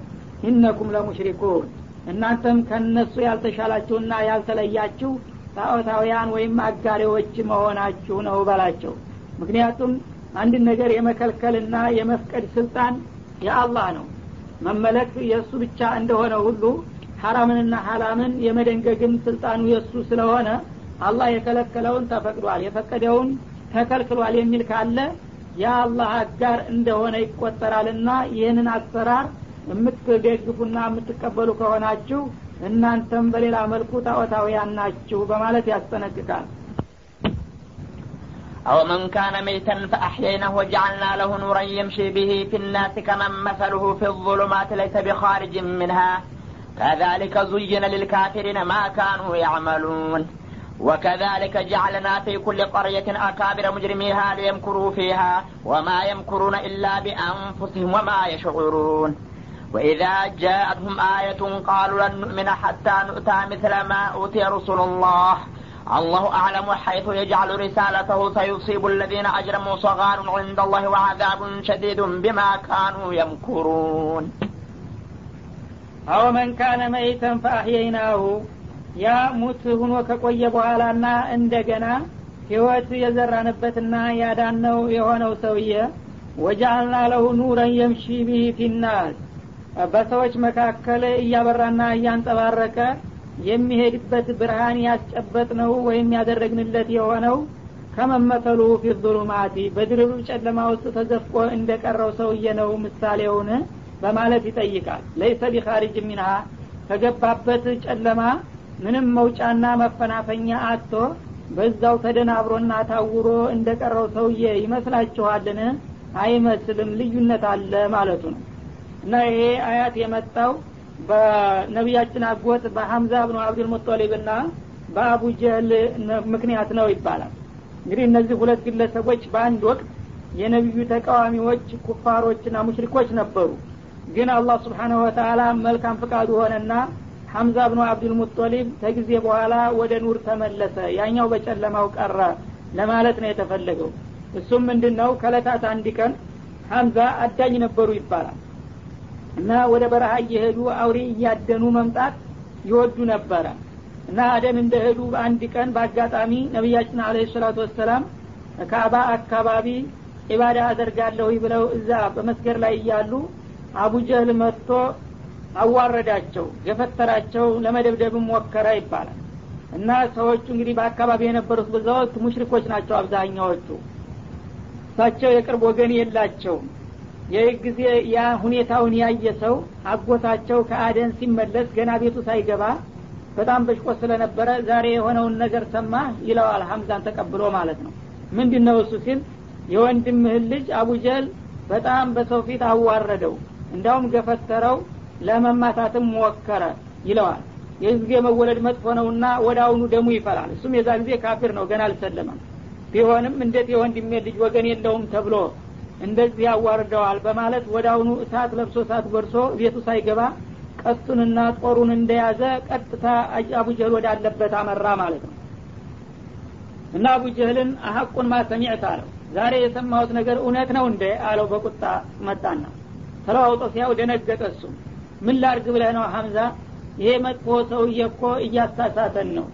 ኢነኩም ለሙሽሪኩን። እናንተም ከነሱ ያልተሻላችሁና ያልተለያችሁ ጣዖታውያን ወይም አጋሪዎች መሆናችሁ ነው በላቸው። ምክንያቱም አንድን ነገር የመከልከልና የመፍቀድ ስልጣን የአላህ ነው። መመለክ የእሱ ብቻ እንደሆነ ሁሉ ሐራምንና ሐላምን የመደንገግም ስልጣኑ የእሱ ስለሆነ አላህ የከለከለውን ተፈቅዷል። የፈቀደውን ተከልክሏል የሚል ካለ የአላህ አጋር እንደሆነ ይቆጠራልና ይህንን አሰራር የምትደግፉና የምትቀበሉ ከሆናችሁ እናንተም በሌላ መልኩ ጣዖታውያን ናችሁ በማለት ያስጠነቅቃል أو من كان ميتا فأحييناه وجعلنا له نورا يمشي به في الناس كمن مثله في الظلمات ليس بخارج منها كذلك زين للكافرين ما كانوا يعملون وكذلك جعلنا في كل قرية أكابر مجرميها ليمكروا فيها وما يمكرون إلا بأنفسهم وما يشعرون. وإذا جاءتهم آية قالوا لن نؤمن حتى نؤتى مثل ما أوتي رسل الله. الله أعلم حيث يجعل رسالته سيصيب الذين أجرموا صغار عند الله وعذاب شديد بما كانوا يمكرون. أو من كان ميتا فأحييناه. ያ ሙት ሁኖ ከቆየ በኋላና እንደገና ህይወት የዘራንበትና ያዳነው የሆነው ሰውዬ ወጃአልና ለሁ ኑረን የምሺ ቢህ ፊናስ በሰዎች መካከል እያበራና እያንጸባረቀ የሚሄድበት ብርሃን ያስጨበጥ ነው ወይም ያደረግንለት የሆነው ከመመተሉ ፊ ظሉማቲ በድርብ ጨለማ ውስጥ ተዘፍቆ እንደቀረው ሰውዬ ነው ምሳሌውን በማለት ይጠይቃል። ለይሰ ቢኻሪጅ ሚንሃ ከገባበት ጨለማ ምንም መውጫና መፈናፈኛ አጥቶ በዛው ተደናብሮና ታውሮ እንደቀረው ሰውዬ ይመስላችኋልን? አይመስልም ልዩነት አለ ማለቱ ነው። እና ይሄ አያት የመጣው በነቢያችን አጎት በሐምዛ ብኑ አብዱልሙጠሊብ ና በአቡ ጀህል ምክንያት ነው ይባላል። እንግዲህ እነዚህ ሁለት ግለሰቦች በአንድ ወቅት የነቢዩ ተቃዋሚዎች ኩፋሮችና ሙሽሪኮች ነበሩ። ግን አላህ ስብሓነሁ ወተላ መልካም ፍቃዱ ሆነና ሐምዛ ብኑ አብዱልሙጠሊብ ከጊዜ በኋላ ወደ ኑር ተመለሰ። ያኛው በጨለማው ቀረ ለማለት ነው የተፈለገው። እሱም ምንድን ነው ከለታት አንድ ቀን ሐምዛ አዳኝ ነበሩ ይባላል። እና ወደ በረሃ እየሄዱ አውሬ እያደኑ መምጣት ይወዱ ነበረ። እና አደን እንደሄዱ በአንድ ቀን በአጋጣሚ ነቢያችን አለ ሰላቱ ወሰላም ካባ አካባቢ ኢባዳ አደርጋለሁ ብለው እዛ በመስገድ ላይ እያሉ አቡጀህል መጥቶ አዋረዳቸው። ገፈተራቸው ለመደብደብም ሞከረ ይባላል። እና ሰዎቹ እንግዲህ በአካባቢ የነበሩት በዛ ወቅት ሙሽሪኮች ናቸው አብዛኛዎቹ። እሳቸው የቅርብ ወገን የላቸውም። ይህ ጊዜ ያ ሁኔታውን ያየ ሰው አጎታቸው ከአደን ሲመለስ ገና ቤቱ ሳይገባ በጣም በሽቆ ስለነበረ ዛሬ የሆነውን ነገር ሰማ ይለዋል ሀምዛን ተቀብሎ ማለት ነው። ምንድን ነው እሱ ሲል የወንድምህን ልጅ አቡጀል በጣም በሰው ፊት አዋረደው። እንዳውም ገፈተረው ለመማታትም ሞከረ ይለዋል። ይህ ጊዜ መወለድ መጥፎ ነውና ወደ አሁኑ ደሙ ይፈላል እሱም የዛ ጊዜ ካፊር ነው ገና አልሰለመም። ቢሆንም እንዴት የወንድሜ ልጅ ወገን የለውም ተብሎ እንደዚህ ያዋርደዋል በማለት ወደ አሁኑ እሳት ለብሶ እሳት ጎርሶ ቤቱ ሳይገባ ቀስቱንና ጦሩን እንደያዘ ቀጥታ አቡጀህል ወዳለበት አመራ ማለት ነው። እና አቡ ጀህልን አሐቁን ማሰሚዕት አለው። ዛሬ የሰማሁት ነገር እውነት ነው እንደ አለው በቁጣ መጣና ተለዋውጦ ሲያው ደነገጠ እሱም ምን ላርግ ብለህ ነው ሀምዛ ይሄ መጥፎ ሰውዬ እኮ እያሳሳተን ነው።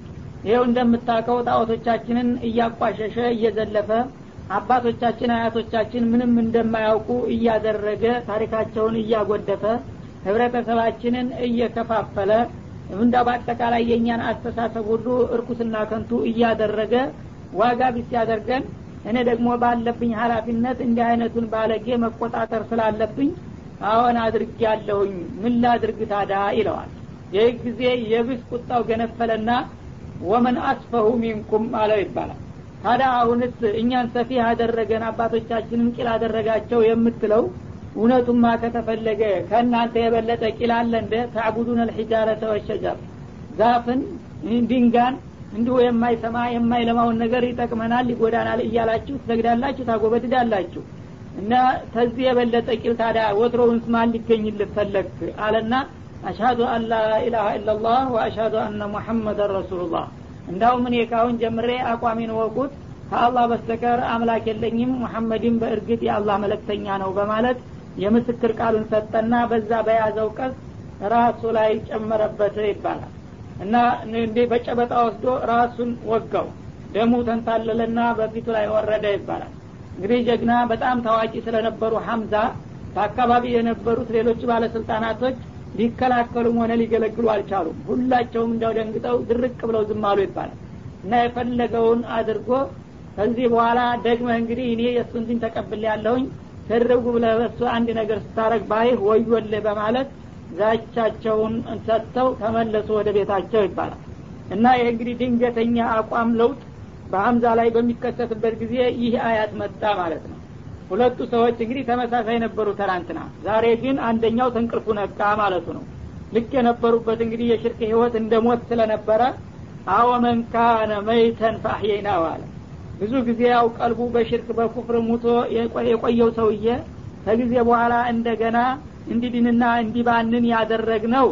ይኸው እንደምታውቀው ጣዖቶቻችንን እያቋሸሸ እየዘለፈ አባቶቻችን አያቶቻችን ምንም እንደማያውቁ እያደረገ ታሪካቸውን እያጎደፈ ህብረተሰባችንን እየከፋፈለ እንዳ በአጠቃላይ የእኛን አስተሳሰብ ሁሉ እርኩስና ከንቱ እያደረገ ዋጋ ቢስ ያደርገን። እኔ ደግሞ ባለብኝ ሀላፊነት እንዲህ አይነቱን ባለጌ መቆጣጠር ስላለብኝ አዎን አድርግ ያለሁኝ ምን ላድርግ ታዳ ይለዋል። ይህ ጊዜ የብስ ቁጣው ገነፈለና ወመን አስፈሁ ሚንኩም አለው ይባላል። ታዲያ አሁንስ እኛን ሰፊ አደረገን አባቶቻችንን ቂል አደረጋቸው የምትለው እውነቱማ ከተፈለገ ከእናንተ የበለጠ ቂል አለ እንደ ታዕቡዱን አልሒጃረተ ወሸጀር ዛፍን ድንጋን እንዲሁ የማይሰማ የማይለማውን ነገር ይጠቅመናል ይጎዳናል እያላችሁ ትሰግዳላችሁ ታጎበድዳላችሁ እና ተዚህ የበለጠ ቂል ታዲያ ወትሮውንስ ማን ሊገኝልህ ፈለግ አለና አሽሀዱ አን ላ ኢላሀ ኢላላህ ወአሽሀዱ አነ ሙሐመደን ረሱሉላህ። እንዳውም እኔ ካሁን ጀምሬ አቋሚን ወቁት ከአላህ በስተቀር አምላክ የለኝም ሙሐመድም በእርግጥ የአላህ መለክተኛ ነው በማለት የምስክር ቃሉን ሰጠና በዛ በያዘው ቀስ ራሱ ላይ ጨመረበት ይባላል። እና እንዴ በጨበጣ ወስዶ ራሱን ወጋው ደሙ ተንታለለና በፊቱ ላይ ወረደ ይባላል እንግዲህ ጀግና በጣም ታዋቂ ስለነበሩ ሀምዛ በአካባቢ የነበሩት ሌሎች ባለስልጣናቶች ሊከላከሉም ሆነ ሊገለግሉ አልቻሉም። ሁላቸውም እንዲያው ደንግጠው ድርቅ ብለው ዝም አሉ ይባላል። እና የፈለገውን አድርጎ ከዚህ በኋላ ደግመህ እንግዲህ እኔ የእሱን ዲን ተቀብል ያለሁኝ ተደረጉ ብለህ አንድ ነገር ስታረግ ባይህ ወዮልህ በማለት ዛቻቸውን ሰጥተው ተመለሱ ወደ ቤታቸው ይባላል። እና ይህ እንግዲህ ድንገተኛ አቋም ለውጥ በሀምዛ ላይ በሚከሰትበት ጊዜ ይህ አያት መጣ ማለት ነው። ሁለቱ ሰዎች እንግዲህ ተመሳሳይ ነበሩ ትናንትና። ዛሬ ግን አንደኛው ተንቅልፉ ነቃ ማለቱ ነው። ልክ የነበሩበት እንግዲህ የሽርክ ህይወት እንደ ሞት ስለነበረ አወመን ካነ መይተን ፈአሕየይና አለ። ብዙ ጊዜ ያው ቀልቡ በሽርክ በኩፍር ሙቶ የቆየው ሰውዬ ከጊዜ በኋላ እንደገና እንዲድንና እንዲባንን ያደረግ ነው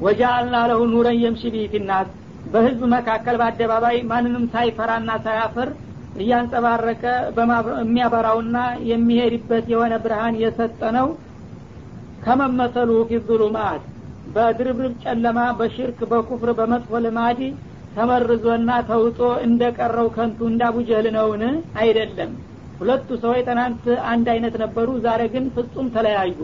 ወጃአልና ለሁ ኑረን የምሺ ቢሂፊናስ በህዝብ መካከል በአደባባይ ማንንም ሳይፈራና ሳያፍር እያንጸባረቀ የሚያበራውና የሚሄድበት የሆነ ብርሃን የሰጠ ነው ከመመሰሉ ፊ ዙሉማት በድርብርብ ጨለማ በሽርክ በኩፍር በመጥፎ ልማድ ተመርዞና ተውጦ እንደቀረው ከንቱ እንዳቡጀህል ነውን? አይደለም። ሁለቱ ሰዎች ትናንት አንድ አይነት ነበሩ ዛሬ ግን ፍጹም ተለያዩ።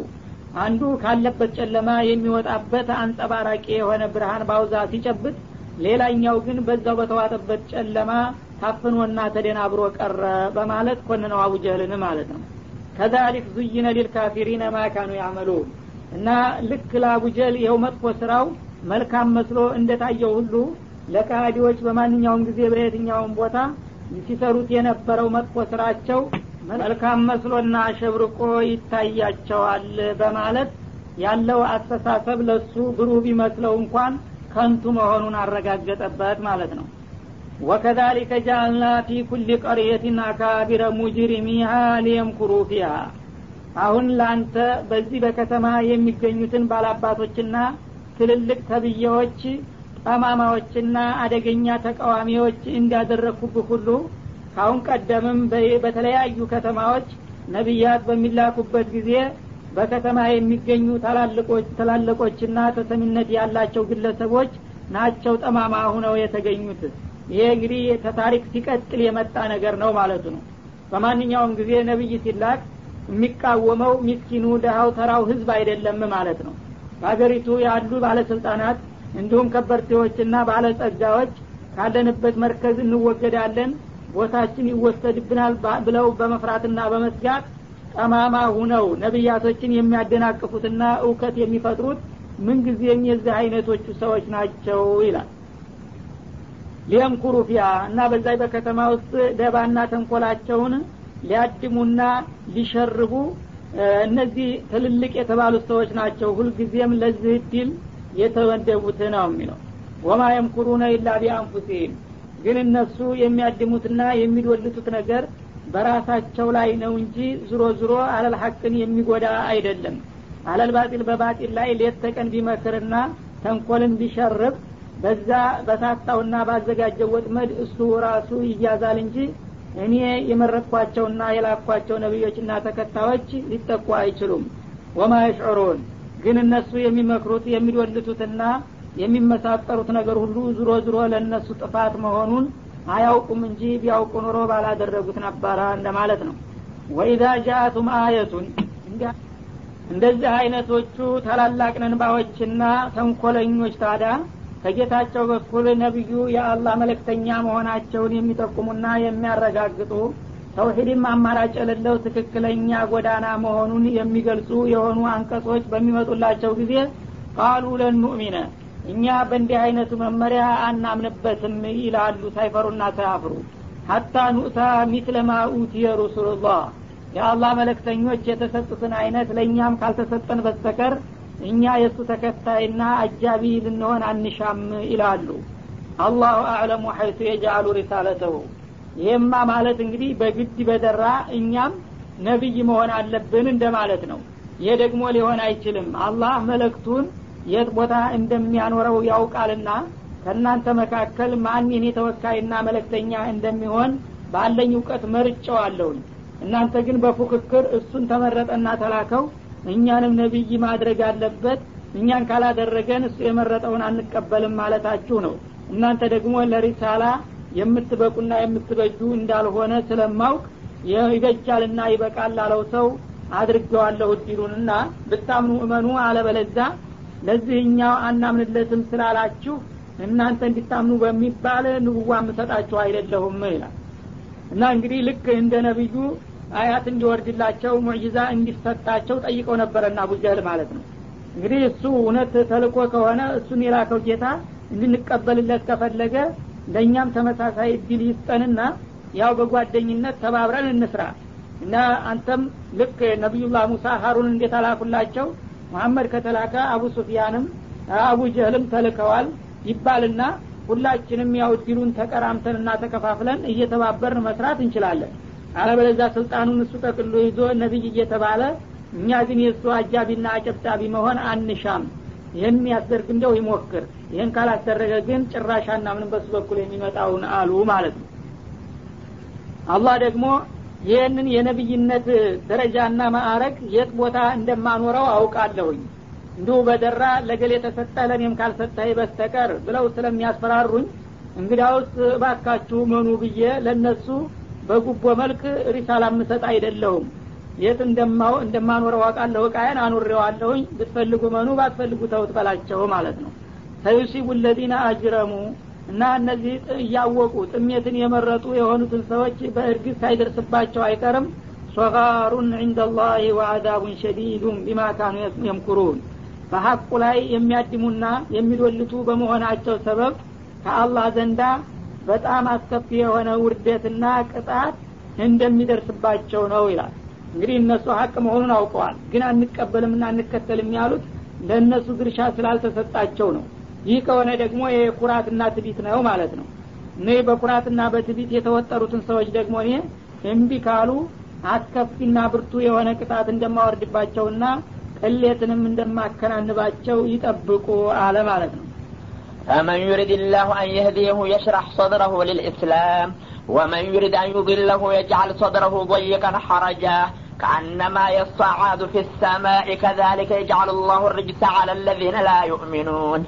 አንዱ ካለበት ጨለማ የሚወጣበት አንጸባራቂ የሆነ ብርሃን ባውዛ ሲጨብጥ ሌላኛው ግን በዛው በተዋጠበት ጨለማ ታፍኖና ተደናብሮ ቀረ በማለት ኮንነው አቡጀህልን ማለት ነው። ከዛሊክ ዙይነ ሊልካፊሪነ ማካኑ ያመሉን እና ልክ ለአቡጀህል ይኸው መጥፎ ስራው መልካም መስሎ እንደታየው ሁሉ ለካሃዲዎች በማንኛውም ጊዜ በየትኛውም ቦታ ሲሰሩት የነበረው መጥፎ ስራቸው መልካም መስሎና አሸብርቆ ይታያቸዋል በማለት ያለው አስተሳሰብ ለሱ ብሩህ ቢመስለው እንኳን ከንቱ መሆኑን አረጋገጠበት ማለት ነው። ወከዛሊከ ጃአልና ፊ ኩል ቀርየትን አካቢረ ሙጅሪሚሃ ሊየምኩሩ ፊሃ። አሁን ለአንተ በዚህ በከተማ የሚገኙትን ባላባቶችና ትልልቅ ተብዬዎች ጠማማዎችና አደገኛ ተቃዋሚዎች እንዳደረግኩብህ ሁሉ ካሁን ቀደምም በተለያዩ ከተማዎች ነቢያት በሚላኩበት ጊዜ በከተማ የሚገኙ ታላላቆችና ተሰሚነት ያላቸው ግለሰቦች ናቸው ጠማማ ሁነው የተገኙት። ይሄ እንግዲህ ከታሪክ ሲቀጥል የመጣ ነገር ነው ማለቱ ነው። በማንኛውም ጊዜ ነቢይ ሲላክ የሚቃወመው ሚስኪኑ ደሃው ተራው ህዝብ አይደለም ማለት ነው። በሀገሪቱ ያሉ ባለስልጣናት እንዲሁም ከበርቴዎችና ባለጸጋዎች ካለንበት መርከዝ እንወገዳለን ቦታችን ይወሰድብናል ብለው በመፍራትና በመስጋት ጠማማ ሁነው ነቢያቶችን የሚያደናቅፉትና እውከት የሚፈጥሩት ምንጊዜም የዚህ አይነቶቹ ሰዎች ናቸው ይላል። ሊየምኩሩ ፊያ እና በዛይ በከተማ ውስጥ ደባና ተንኮላቸውን ሊያድሙና ሊሸርቡ እነዚህ ትልልቅ የተባሉት ሰዎች ናቸው ሁልጊዜም ለዚህ እድል የተወደቡት ነው የሚለው። ወማ የምኩሩነ ኢላ ቢአንፉሲህም ግን እነሱ የሚያድሙትና የሚዶልቱት ነገር በራሳቸው ላይ ነው እንጂ ዝሮ ዝሮ አለል ሐቅን የሚጎዳ አይደለም። አለል ባጢል በባጢል ላይ ሌት ተቀን ቢመክርና ተንኮልን ቢሸርብ በዛ በሳታውና ባዘጋጀው ወጥመድ እሱ ራሱ ይያዛል እንጂ እኔ የመረጥኳቸውና የላኳቸው ነቢዮችና ተከታዮች ሊጠቁ አይችሉም። ወማ የሽዑሩን ግን እነሱ የሚመክሩት የሚዶልቱትና የሚመሳጠሩት ነገር ሁሉ ዝሮ ዝሮ ለእነሱ ጥፋት መሆኑን አያውቁም እንጂ ቢያውቁ ኑሮ ባላደረጉት ነበረ እንደማለት ነው። ወኢዛ ጃአቱም አየቱን እንደዚህ አይነቶቹ ታላላቅ ነንባዎችና ተንኮለኞች ታዳ ከጌታቸው በኩል ነቢዩ የአላህ መለክተኛ መሆናቸውን የሚጠቁሙና የሚያረጋግጡ ተውሂድም አማራጭ የሌለው ትክክለኛ ጎዳና መሆኑን የሚገልጹ የሆኑ አንቀጾች በሚመጡላቸው ጊዜ ቃሉ ለን እኛ በእንዲህ አይነቱ መመሪያ አናምንበትም ይላሉ ሳይፈሩና ሳያፍሩ። ሀታ ኑእታ ሚትለማ ኡትየ ሩሱሉላህ የአላህ መለክተኞች የተሰጡትን አይነት ለእኛም ካልተሰጠን በስተቀር እኛ የእሱ ተከታይና አጃቢ ልንሆን አንሻም ይላሉ። አላሁ አዕለሙ ሐይቱ የጃአሉ ሪሳለተሁ። ይሄማ ማለት እንግዲህ በግድ በደራ እኛም ነቢይ መሆን አለብን እንደማለት ነው። ይሄ ደግሞ ሊሆን አይችልም። አላህ መለክቱን የት ቦታ እንደሚያኖረው ያውቃልና ከእናንተ መካከል ማን የኔ ተወካይና መለክተኛ እንደሚሆን ባለኝ እውቀት መርጨዋለሁኝ እናንተ ግን በፉክክር እሱን ተመረጠና ተላከው እኛንም ነቢይ ማድረግ አለበት። እኛን ካላደረገን እሱ የመረጠውን አንቀበልም ማለታችሁ ነው። እናንተ ደግሞ ለሪሳላ የምትበቁና የምትበጁ እንዳልሆነ ስለማውቅ ይበጃልና ይበቃል ላለው ሰው አድርገዋለሁ እድሉንና ብታምኑ እመኑ አለበለዛ ለዚህኛው አናምንለትም ስላላችሁ እናንተ እንዲታምኑ በሚባል ንቡዋ ምሰጣችሁ አይደለሁም ይላል። እና እንግዲህ ልክ እንደ ነቢዩ አያት እንዲወርድላቸው ሙዕጂዛ እንዲሰጣቸው ጠይቀው ነበረና አቡጀህል ማለት ነው። እንግዲህ እሱ እውነት ተልቆ ከሆነ እሱን የላከው ጌታ እንድንቀበልለት ከፈለገ ለእኛም ተመሳሳይ እድል ይስጠንና ያው በጓደኝነት ተባብረን እንስራ። እና አንተም ልክ ነቢዩላህ ሙሳ ሀሩን እንዴት አላኩላቸው መሐመድ ከተላከ አቡ ሱፊያንም አቡ ጀህልም ተልከዋል ይባልና ሁላችንም ያው እድሉን ተቀራምተንና ተከፋፍለን እየተባበርን መስራት እንችላለን። አለበለዛ ስልጣኑን እሱ ጠቅሎ ይዞ ነቢይ እየተባለ እኛ ግን የእሱ አጃቢና አጨብጫቢ መሆን አንሻም ይህን ያስደርግ እንደው ይሞክር ይህን ካላስደረገ ግን ጭራሽ አናምንም በሱ በኩል የሚመጣውን አሉ ማለት ነው። አላህ ደግሞ ይህንን የነቢይነት ደረጃና ማዕረግ የት ቦታ እንደማኖረው አውቃለሁኝ። እንዲሁ በደራ ለገሌ ተሰጠ ለእኔም ካልሰጠህ በስተቀር ብለው ስለሚያስፈራሩኝ እንግዲያውስ እባካችሁ መኑ ብዬ ለነሱ በጉቦ መልክ ሪሳላ ምሰጥ አይደለሁም። የት እንደማው እንደማኖረው አውቃለሁ እቃዬን አኑሬዋለሁኝ ብትፈልጉ መኑ ባትፈልጉ ተውት በላቸው ማለት ነው። ሰዩሲቡ ለዚነ አጅረሙ እና እነዚህ እያወቁ ጥሜትን የመረጡ የሆኑትን ሰዎች በእርግጥ ሳይደርስባቸው አይቀርም። ሶጋሩን ዕንደ ላህ ወአዛቡን ሸዲዱን ቢማ ካኑ የምኩሩን። በሀቁ ላይ የሚያድሙና የሚዶልቱ በመሆናቸው ሰበብ ከአላህ ዘንዳ በጣም አስከፊ የሆነ ውርደትና ቅጣት እንደሚደርስባቸው ነው ይላል። እንግዲህ እነሱ ሀቅ መሆኑን አውቀዋል። ግን አንቀበልምና አንከተልም ያሉት ለእነሱ ድርሻ ስላልተሰጣቸው ነው ይህ ከሆነ ደግሞ የኩራትና ትቢት ነው ማለት ነው እነህ በኩራትና በትቢት የተወጠሩትን ሰዎች ደግሞ እኔ እምቢ ካሉ አስከፊና ብርቱ የሆነ ቅጣት እንደማወርድባቸውና ቅሌትንም እንደማከናንባቸው ይጠብቁ አለ ማለት ነው فمن يرد الله أن يهديه يشرح صدره للإسلام ومن يرد أن يضله يجعل صدره ضيقا حرجا كأنما يصعد في السماء كذلك يجعل الله الرجس على الذين لا يؤمنون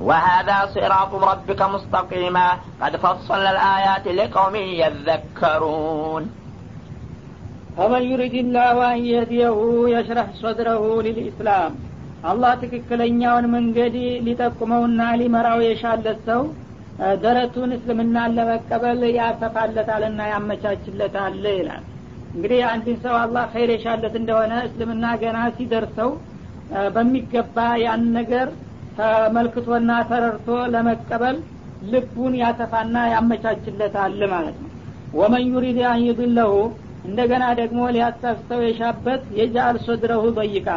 وهذا صراط ربك مستقيما قد فصلنا الآيات لقوم يذكرون ፈመን ዩሪድ ላሁ አን የህዲየሁ የሽረህ ሶድረሁ ሊልኢስላም አላህ ትክክለኛውን መንገድ ሊጠቁመውና ሊመራው የሻለት ሰው ደረቱን እስልምናን ለመቀበል ያሰፋለታልና ያመቻችለታል ይላል እንግዲህ አንድን ሰው አላህ ኸይር የሻለት እንደሆነ እስልምና ገና ሲደርሰው በሚገባ ያን ነገር ተመልክቶና ተረድቶ ለመቀበል ልቡን ያሰፋና ያመቻችለታል ማለት ነው። ወመን ዩሪድ አን ዩድለሁ እንደገና ደግሞ ሊያሳስተው የሻበት የጃአል ሶድረሁ በይቃ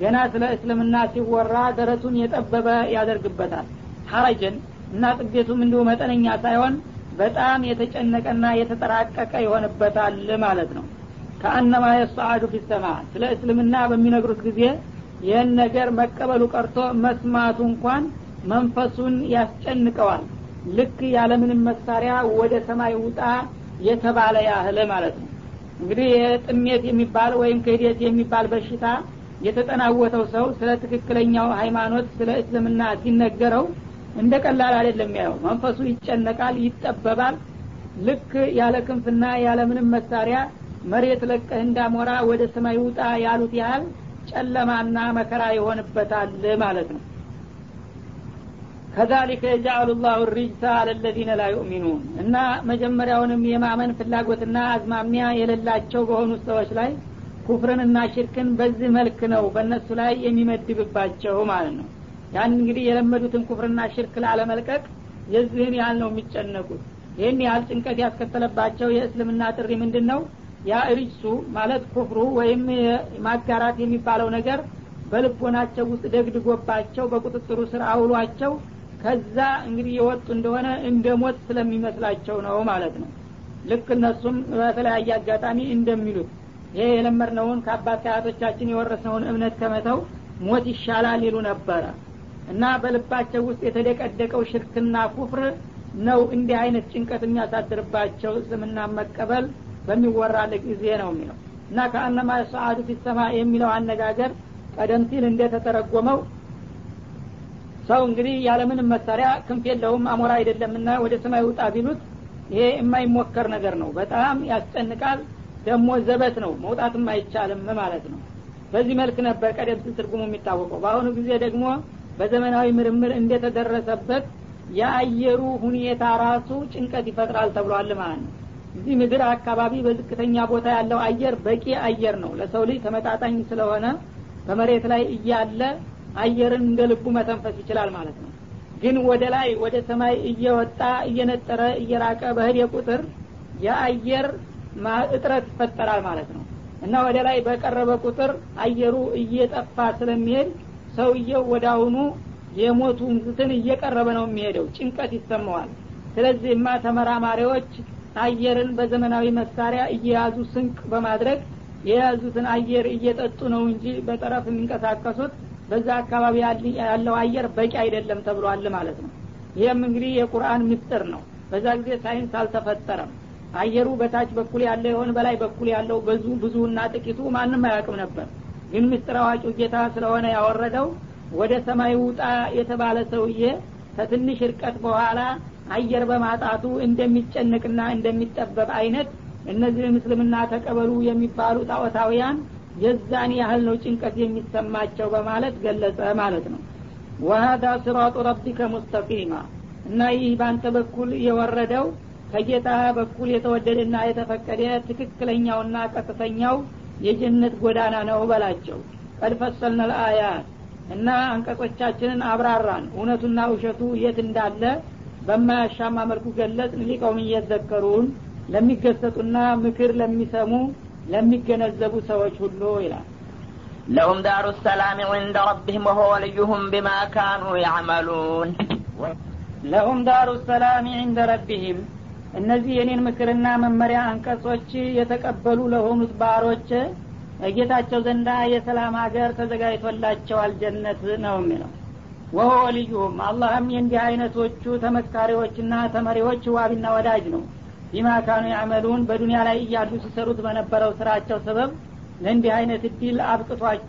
ገና ስለ እስልምና ሲወራ ደረቱን የጠበበ ያደርግበታል። ሐረጅን እና ጥቤቱም እንዲሁ መጠነኛ ሳይሆን በጣም የተጨነቀና የተጠራቀቀ ይሆንበታል ማለት ነው። ከአነማ የሰዓዱ ፊሰማ ስለ እስልምና በሚነግሩት ጊዜ ይህን ነገር መቀበሉ ቀርቶ መስማቱ እንኳን መንፈሱን ያስጨንቀዋል። ልክ ያለምንም መሳሪያ ወደ ሰማይ ውጣ የተባለ ያህል ማለት ነው። እንግዲህ ጥሜት የሚባል ወይም ክህደት የሚባል በሽታ የተጠናወተው ሰው ስለ ትክክለኛው ሃይማኖት ስለ እስልምና ሲነገረው እንደ ቀላል አይደለም ያየው መንፈሱ ይጨነቃል ይጠበባል። ልክ ያለ ክንፍና ያለ ምንም መሳሪያ መሬት ለቀህ እንዳሞራ ወደ ሰማይ ውጣ ያሉት ያህል ጨለማና መከራ ይሆንበታል ማለት ነው። ከዛሊከ የጃአሉ ላሁ ሪጅሳ አለለዚነ ላ ዩእሚኑን እና መጀመሪያውንም የማመን ፍላጎትና አዝማሚያ የሌላቸው በሆኑ ሰዎች ላይ ኩፍርንና ሽርክን በዚህ መልክ ነው በእነሱ ላይ የሚመድብባቸው ማለት ነው። ያን እንግዲህ የለመዱትን ኩፍርና ሽርክ ላለመልቀቅ የዚህን ያህል ነው የሚጨነቁት። ይህን ያህል ጭንቀት ያስከተለባቸው የእስልምና ጥሪ ምንድን ነው ያ ሪጅሱ ማለት ኩፍሩ ወይም ማጋራት የሚባለው ነገር በልቦናቸው ውስጥ ደግድጎባቸው በቁጥጥሩ ስር አውሏቸው ከዛ እንግዲህ የወጡ እንደሆነ እንደ ሞት ስለሚመስላቸው ነው ማለት ነው። ልክ እነሱም በተለያየ አጋጣሚ እንደሚሉት ይሄ የለመድነውን ከአባት ከአያቶቻችን የወረስነውን እምነት ከመተው ሞት ይሻላል ይሉ ነበረ። እና በልባቸው ውስጥ የተደቀደቀው ሽርክና ኩፍር ነው እንዲህ አይነት ጭንቀት የሚያሳድርባቸው። እስልምና መቀበል በሚወራል ጊዜ ነው የሚለው። እና ከአነማ ሰአዱ ፊሰማ የሚለው አነጋገር ቀደም ሲል እንደተተረጎመው ሰው እንግዲህ ያለምንም መሳሪያ ክንፍ የለውም አሞራ አይደለምና ወደ ሰማይ ውጣ ቢሉት ይሄ የማይሞከር ነገር ነው። በጣም ያስጨንቃል ደግሞ ዘበት ነው መውጣትም አይቻልም ማለት ነው። በዚህ መልክ ነበር ቀደም ሲል ትርጉሙ የሚታወቀው። በአሁኑ ጊዜ ደግሞ በዘመናዊ ምርምር እንደተደረሰበት የአየሩ ሁኔታ ራሱ ጭንቀት ይፈጥራል ተብሏል ማለት ነው እዚህ ምድር አካባቢ በዝቅተኛ ቦታ ያለው አየር በቂ አየር ነው። ለሰው ልጅ ተመጣጣኝ ስለሆነ በመሬት ላይ እያለ አየርን እንደ ልቡ መተንፈስ ይችላል ማለት ነው። ግን ወደ ላይ ወደ ሰማይ እየወጣ እየነጠረ እየራቀ በህድ ቁጥር የአየር እጥረት ይፈጠራል ማለት ነው። እና ወደ ላይ በቀረበ ቁጥር አየሩ እየጠፋ ስለሚሄድ ሰውየው ወደ አሁኑ የሞቱ እንስትን እየቀረበ ነው የሚሄደው። ጭንቀት ይሰማዋል። ስለዚህማ ተመራማሪዎች አየርን በዘመናዊ መሳሪያ እየያዙ ስንቅ በማድረግ የያዙትን አየር እየጠጡ ነው እንጂ በጠረፍ የሚንቀሳቀሱት በዛ አካባቢ ያለው አየር በቂ አይደለም ተብሏል ማለት ነው። ይህም እንግዲህ የቁርአን ምስጢር ነው። በዛ ጊዜ ሳይንስ አልተፈጠረም። አየሩ በታች በኩል ያለ የሆን በላይ በኩል ያለው ብዙ ብዙና ጥቂቱ ማንም አያውቅም ነበር። ግን ምስጢር አዋቂው ጌታ ስለሆነ ያወረደው ወደ ሰማይ ውጣ የተባለ ሰውዬ ከትንሽ እርቀት በኋላ አየር በማጣቱ እንደሚጨንቅና እንደሚጠበብ አይነት እነዚህ ምስልምና ተቀበሉ የሚባሉ ጣዖታውያን የዛን ያህል ነው ጭንቀት የሚሰማቸው በማለት ገለጸ ማለት ነው። ወሀዳ ስራጡ ረቢከ ሙስተቂማ እና ይህ በአንተ በኩል የወረደው ከጌታ በኩል የተወደደና የተፈቀደ ትክክለኛውና ቀጥተኛው የጀነት ጎዳና ነው በላቸው። ቀድ ፈሰልነ ልአያት እና አንቀጾቻችንን አብራራን። እውነቱና ውሸቱ የት እንዳለ በማያሻማ መልኩ ገለጽ። ሊቀውም እየዘከሩን ለሚገሰጡና ምክር ለሚሰሙ ለሚገነዘቡ ሰዎች ሁሉ ይላል። ለሁም ዳሩ ሰላም ዕንደ ረቢህም ወሆ ወልዩሁም ቢማ ካኑ ያዕመሉን። ለሁም ዳሩ ሰላም ዕንደ ረቢህም እነዚህ የኔን ምክርና መመሪያ አንቀጾች የተቀበሉ ለሆኑት ባሮች እጌታቸው ዘንዳ የሰላም ሀገር ተዘጋጅቶላቸዋል ጀነት ነው የሚለው። ወሆ ወልዩሁም አላህም የእንዲህ አይነቶቹ ተመካሪዎችና ተመሪዎች ዋቢና ወዳጅ ነው። ቢማ ካኑ ያዕመሉን በዱንያ ላይ እያሉ ሲሰሩት በነበረው ስራቸው ሰበብ ለእንዲህ አይነት እድል አብቅቷቸው